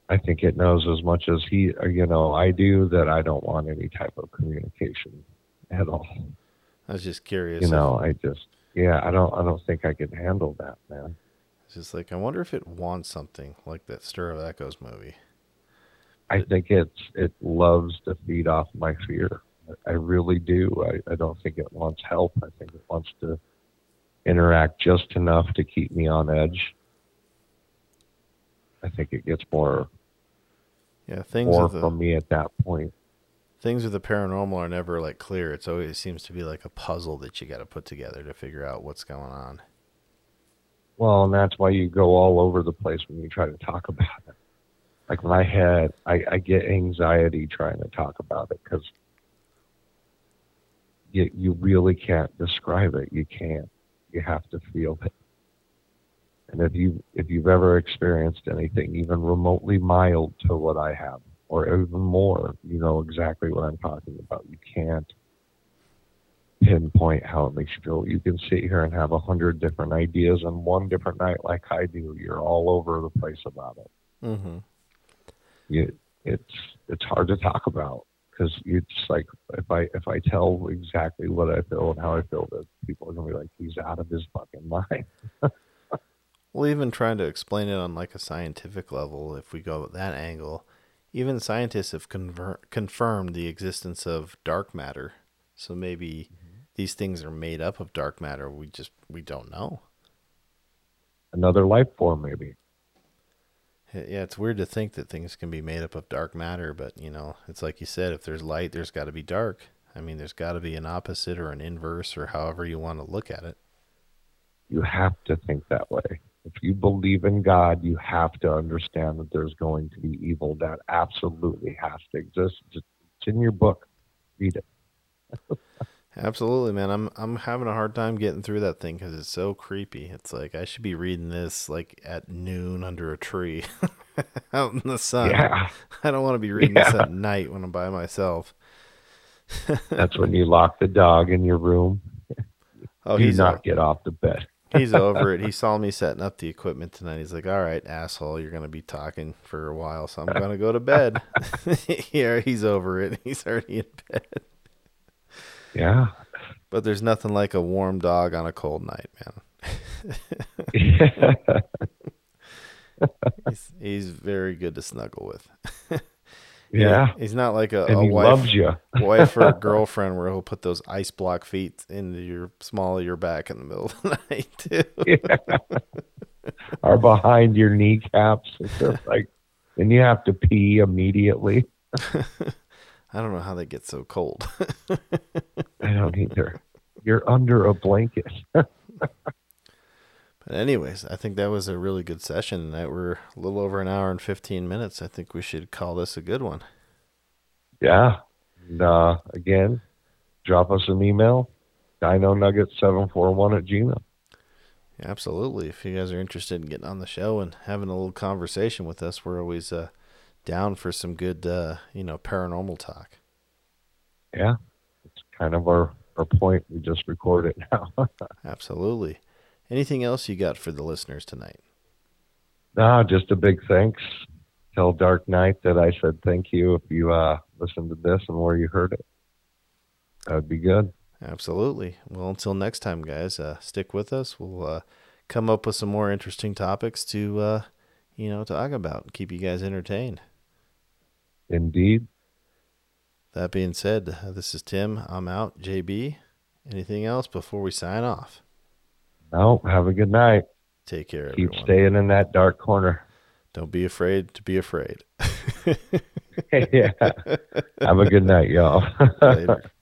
I think it knows as much as he, uh, you know, I do that I don't want any type of communication at all. I was just curious. You know, I just, yeah, I don't, I don't think I can handle that, man. It's just like I wonder if it wants something like that Stir of Echoes movie. I think it's it loves to feed off my fear. I really do. I, I don't think it wants help. I think it wants to interact just enough to keep me on edge. I think it gets more yeah, things more the, from me at that point. Things with the paranormal are never like clear. It's always it seems to be like a puzzle that you got to put together to figure out what's going on. Well, and that's why you go all over the place when you try to talk about it. Like I had, I, I get anxiety trying to talk about it because you you really can't describe it. You can't. You have to feel it. And if you if you've ever experienced anything even remotely mild to what I have, or even more, you know exactly what I'm talking about. You can't pinpoint how it makes you feel. You can sit here and have a hundred different ideas, and one different night, like I do, you're all over the place about it. Mm-hmm. You, it's it's hard to talk about because just like if I if I tell exactly what I feel and how I feel, that people are gonna be like, he's out of his fucking *laughs* mind. Well, even trying to explain it on like a scientific level, if we go with that angle, even scientists have conver- confirmed the existence of dark matter. So maybe mm-hmm. these things are made up of dark matter. We just we don't know. Another life form, maybe. Yeah, it's weird to think that things can be made up of dark matter, but you know, it's like you said, if there's light, there's got to be dark. I mean, there's got to be an opposite or an inverse or however you want to look at it. You have to think that way if you believe in God, you have to understand that there's going to be evil. That absolutely has to exist. It's in your book. Read it. *laughs* Absolutely, man. I'm I'm having a hard time getting through that thing because it's so creepy. It's like I should be reading this like at noon under a tree, *laughs* out in the sun. Yeah. I don't want to be reading yeah. this at night when I'm by myself. *laughs* That's when you lock the dog in your room. Oh, he's not get off the bed he's *laughs* over it. He saw me setting up the equipment tonight. He's like, "All right, asshole, you're gonna be talking for a while, so I'm gonna go to bed." yeah, he's over it. He's already in bed. Yeah. But there's nothing like a warm dog on a cold night, man. *laughs* he's, he's very good to snuggle with. *laughs* Yeah. He's not like a, a wife, *laughs* wife or a girlfriend where he'll put those ice block feet into your small of your back in the middle of the night too. Yeah. or behind your kneecaps. It's just like and you have to pee immediately. I don't know how they get so cold. *laughs* I don't either. You're under a blanket. *laughs* but anyways, I think that was a really good session That We're a little over an hour and 15 minutes. I think we should call this a good one. Yeah. And, uh, again, drop us an email, dino nugget 741 at gmail. absolutely. If you guys are interested in getting on the show and having a little conversation with us, we're always uh, down for some good, uh, you know, paranormal talk. Yeah. It's kind of our, our point. We just record it now. *laughs* absolutely. Anything else you got for the listeners tonight? No, just a big thanks. Tell Dark Knight that I said thank you if you uh, listened to this and where you heard it. That'd be good. Absolutely. Well, until next time, guys, uh, stick with us. We'll uh, come up with some more interesting topics to, uh, you know, talk about and keep you guys entertained. Indeed. that being said, this is Tim. I'm out. JB, anything else before we sign off? No, have a good night. Take care, Keep everyone. staying in that dark corner. Don't be afraid to be afraid. *laughs* *laughs* yeah. Have a good night, y'all. Later. *laughs*